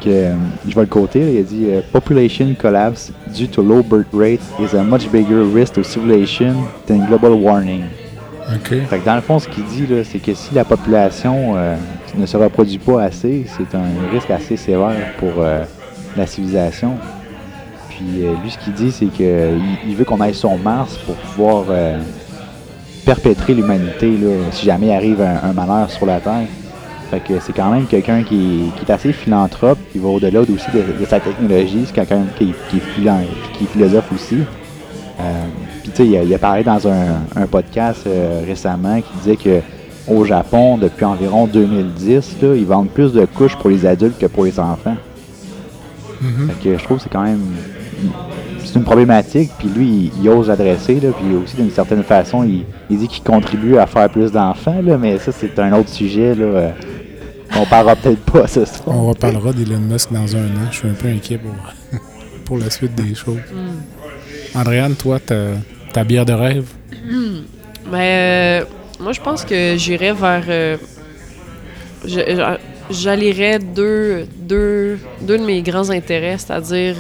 que, euh, je vais le côté, il a dit euh, Population collapse due to low birth rate is a much bigger risk to civilization than global warming. OK. Fait que dans le fond, ce qu'il dit, c'est que si la population euh, ne se reproduit pas assez, c'est un risque assez sévère pour la civilisation. Puis lui, ce qu'il dit, c'est qu'il il veut qu'on aille sur Mars pour pouvoir perpétrer l'humanité si jamais il arrive un, un malheur sur la Terre. Fait que c'est quand même quelqu'un qui, qui est assez philanthrope, qui va au-delà aussi de, de sa technologie. C'est quelqu'un qui, qui, qui est philosophe aussi. Euh, Puis tu sais, il, a- il a parlé dans un, un podcast euh, récemment qui disait que au Japon, depuis environ 2010, là, ils vendent plus de couches pour les adultes que pour les enfants. Mhm. Fait que je trouve que c'est quand même c'est une problématique, puis lui, il, il ose l'adresser, puis aussi d'une certaine façon, il, il dit qu'il contribue à faire plus d'enfants, mais ça, c'est un autre sujet, là. On parlera peut-être pas ce soir. On reparlera d'Elon Musk dans un an. Je suis un peu inquiet pour, pour la suite des choses. Andréane, toi, ta, ta bière de rêve? Mais euh, moi, je pense que j'irais vers. euh, J'allierais deux, deux, deux de mes grands intérêts, c'est-à-dire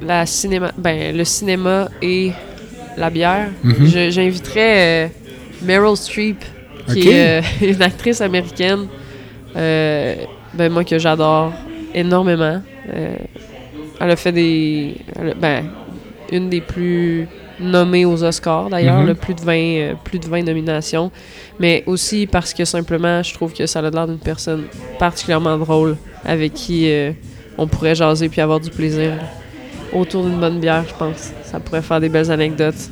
la cinéma, ben, le cinéma et la bière. Je- J'inviterais euh, Meryl Streep, qui est euh, une actrice américaine, euh, ben, moi que j'adore énormément. Euh, elle a fait des. a- ben, une des plus nommées aux Oscars d'ailleurs, Mhm. plus, de 20, euh, plus de 20 nominations. Mais aussi parce que simplement, je trouve que ça a l'air d'une personne particulièrement drôle avec qui euh, on pourrait jaser puis avoir du plaisir autour d'une bonne bière, je pense. Ça pourrait faire des belles anecdotes.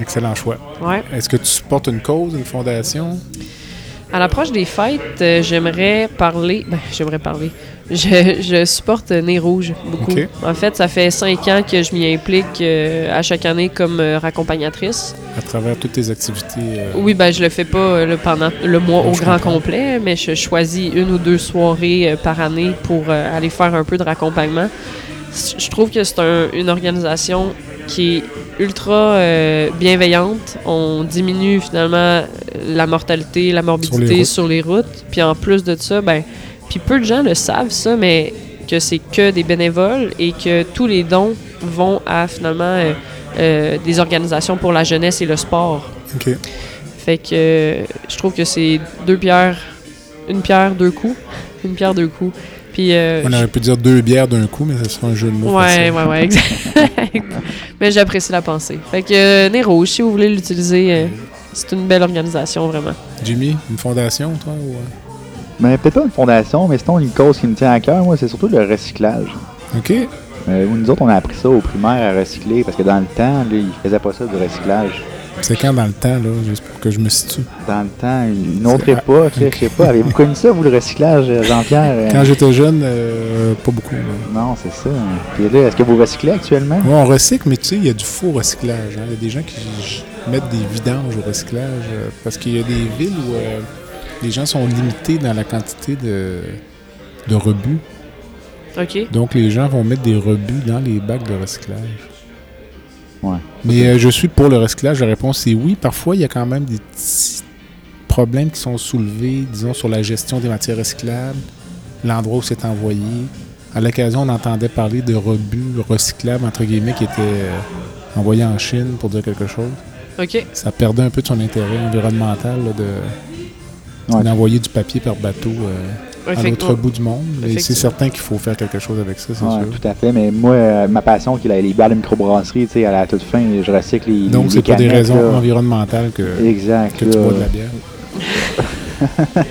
Excellent choix. Ouais. Est-ce que tu supportes une cause, une fondation? À l'approche des fêtes, euh, j'aimerais parler. Ben, j'aimerais parler. Je, je supporte Nez Rouge beaucoup. Ok. En fait, ça fait cinq ans que je m'y implique euh, à chaque année comme euh, raccompagnatrice. À travers toutes tes activités. Oui, ben je le fais pas là, pendant le mois au grand comprends. complet, mais je choisis une ou deux soirées par année pour aller faire un peu de raccompagnement. Je trouve que c'est un- une organisation qui est ultra euh, bienveillante. On diminue finalement euh, la mortalité, la morbidité routes. sur les routes. Puis en plus de ça, ben, puis peu de gens le savent ça, mais que c'est que des bénévoles et que tous les dons vont à finalement euh, euh, des organisations pour la jeunesse et le sport. Fait que je trouve que c'est deux pierres, une pierre, deux coups. Une pierre, deux coups. Puis. euh, On aurait pu dire deux bières d'un coup, mais ce sera un jeu de mots. Ouais, facile. ouais, ouais, exact. Mais j'apprécie la pensée. Fait que euh, Nez Rouge, si vous voulez l'utiliser, euh, c'est une belle organisation, vraiment. Jimmy, une fondation, toi? Ou... euh? Mais peut-être pas une fondation, mais sinon, une cause qui me tient à cœur, moi, c'est surtout le recyclage. OK. Euh, nous autres, on a appris ça au primaire à recycler, parce que dans le temps, là, ils faisaient pas ça du recyclage. C'est quand dans le temps, là, juste pour que je me situe? Dans le temps, une autre époque, là, je sais pas. Avez-vous connu ça, vous, le recyclage, euh, Jean-Pierre? Euh, Quand j'étais jeune, euh, pas beaucoup. là. Non, c'est ça. Puis là, est-ce que vous recyclez actuellement? Ouais, on recycle, mais tu sais, il y a du faux recyclage. hein. Il y a des gens qui mettent des vidanges au recyclage euh, parce qu'il y a des villes où euh, les gens sont limités dans la quantité de, de rebuts. OK? Donc, les gens vont mettre des rebuts dans les bacs de recyclage. Ouais. Mais euh, je suis pour le recyclage. La réponse est oui. Parfois, il y a quand même des petits problèmes qui sont soulevés, disons, sur la gestion des matières recyclables, l'endroit où c'est envoyé. À l'occasion, on entendait parler de rebuts recyclables, entre guillemets, qui étaient euh, envoyés en Chine, pour dire quelque chose. OK. Ça perdait un peu de son intérêt environnemental là, de Ouais. d'envoyer du papier par bateau euh, à l'autre bout du monde. Mais c'est certain qu'il faut faire quelque chose avec ça, c'est Ouais, sûr. tout à fait. Mais moi, euh, ma passion, qui est la- les bières de microbrasserie, tu sais, à la toute fin, je recycle les, Donc, c'est pour des raisons là. environnementales que, Exact. que tu bois de la bière.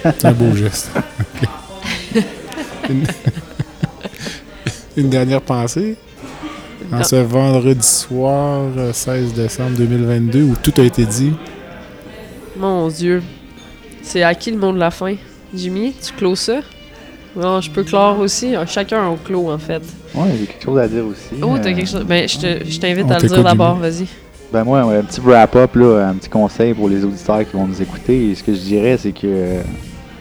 c'est un beau geste. Une... Une dernière pensée? En Non. ce vendredi soir, euh, 16 décembre 2022, où tout a été dit. Mon Dieu. C'est à qui le mot de la fin? Jimmy, tu clôt ça? Non, je peux clore aussi. Chacun on clôt, en fait. Ouais, j'ai quelque chose à dire aussi. Oh, t'as Euh, quelque chose. Ben, je te- je t'invite à le dire d'abord, vas-y. Ben moi, un petit wrap-up, là, un petit conseil pour les auditeurs qui vont nous écouter. Et ce que je dirais, c'est que,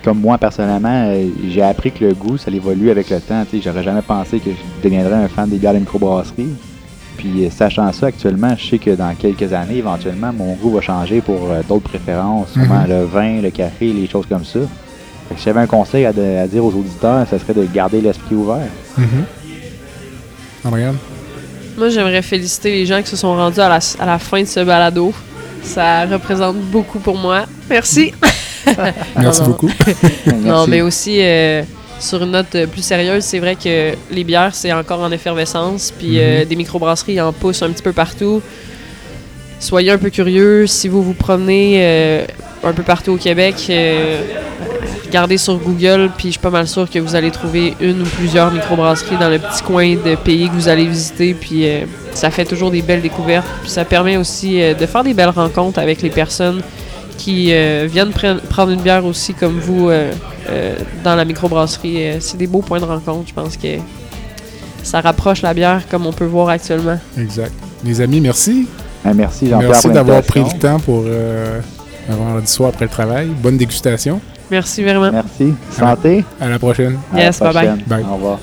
comme moi personnellement, euh, j'ai appris que le goût, ça évolue avec le temps. Tu sais, J'aurais jamais pensé que je deviendrais un fan des bières de microbrasserie. Puis euh, sachant ça, actuellement, je sais que dans quelques années, éventuellement, mon goût va changer pour euh, d'autres préférences, sûrement Mhm. le vin, le café, les choses comme ça. Si j'avais un conseil à, de- à dire aux auditeurs, ça serait de garder l'esprit ouvert. Mhm. Andréane? Moi, j'aimerais féliciter les gens qui se sont rendus à la, à la fin de ce balado. Ça représente beaucoup pour moi. Merci. Merci non. beaucoup. Non, Merci. mais aussi, euh, sur une note euh, plus sérieuse, c'est vrai que les bières, c'est encore en effervescence. Puis euh, des microbrasseries en poussent un petit peu partout. Soyez un peu curieux. Si vous vous promenez euh, un peu partout au Québec, euh, regardez sur Google. Puis je suis pas mal sûr que vous allez trouver une ou plusieurs microbrasseries dans le petit coin de pays que vous allez visiter. Puis euh, ça fait toujours des belles découvertes. Puis ça permet aussi euh, de faire des belles rencontres avec les personnes qui euh, viennent pre- prendre une bière aussi comme vous euh, euh, dans la microbrasserie. Euh, c'est des beaux points de rencontre. Je pense que ça rapproche la bière comme on peut voir actuellement. Exact. Les amis, merci. Ben, merci Jean-Pierre Merci pour d'avoir pris le temps pour euh, un vendredi soir après le travail. Bonne dégustation. Merci vraiment. Merci. Santé. À la prochaine. À la Yes, bye-bye. prochaine. Bye. Au revoir.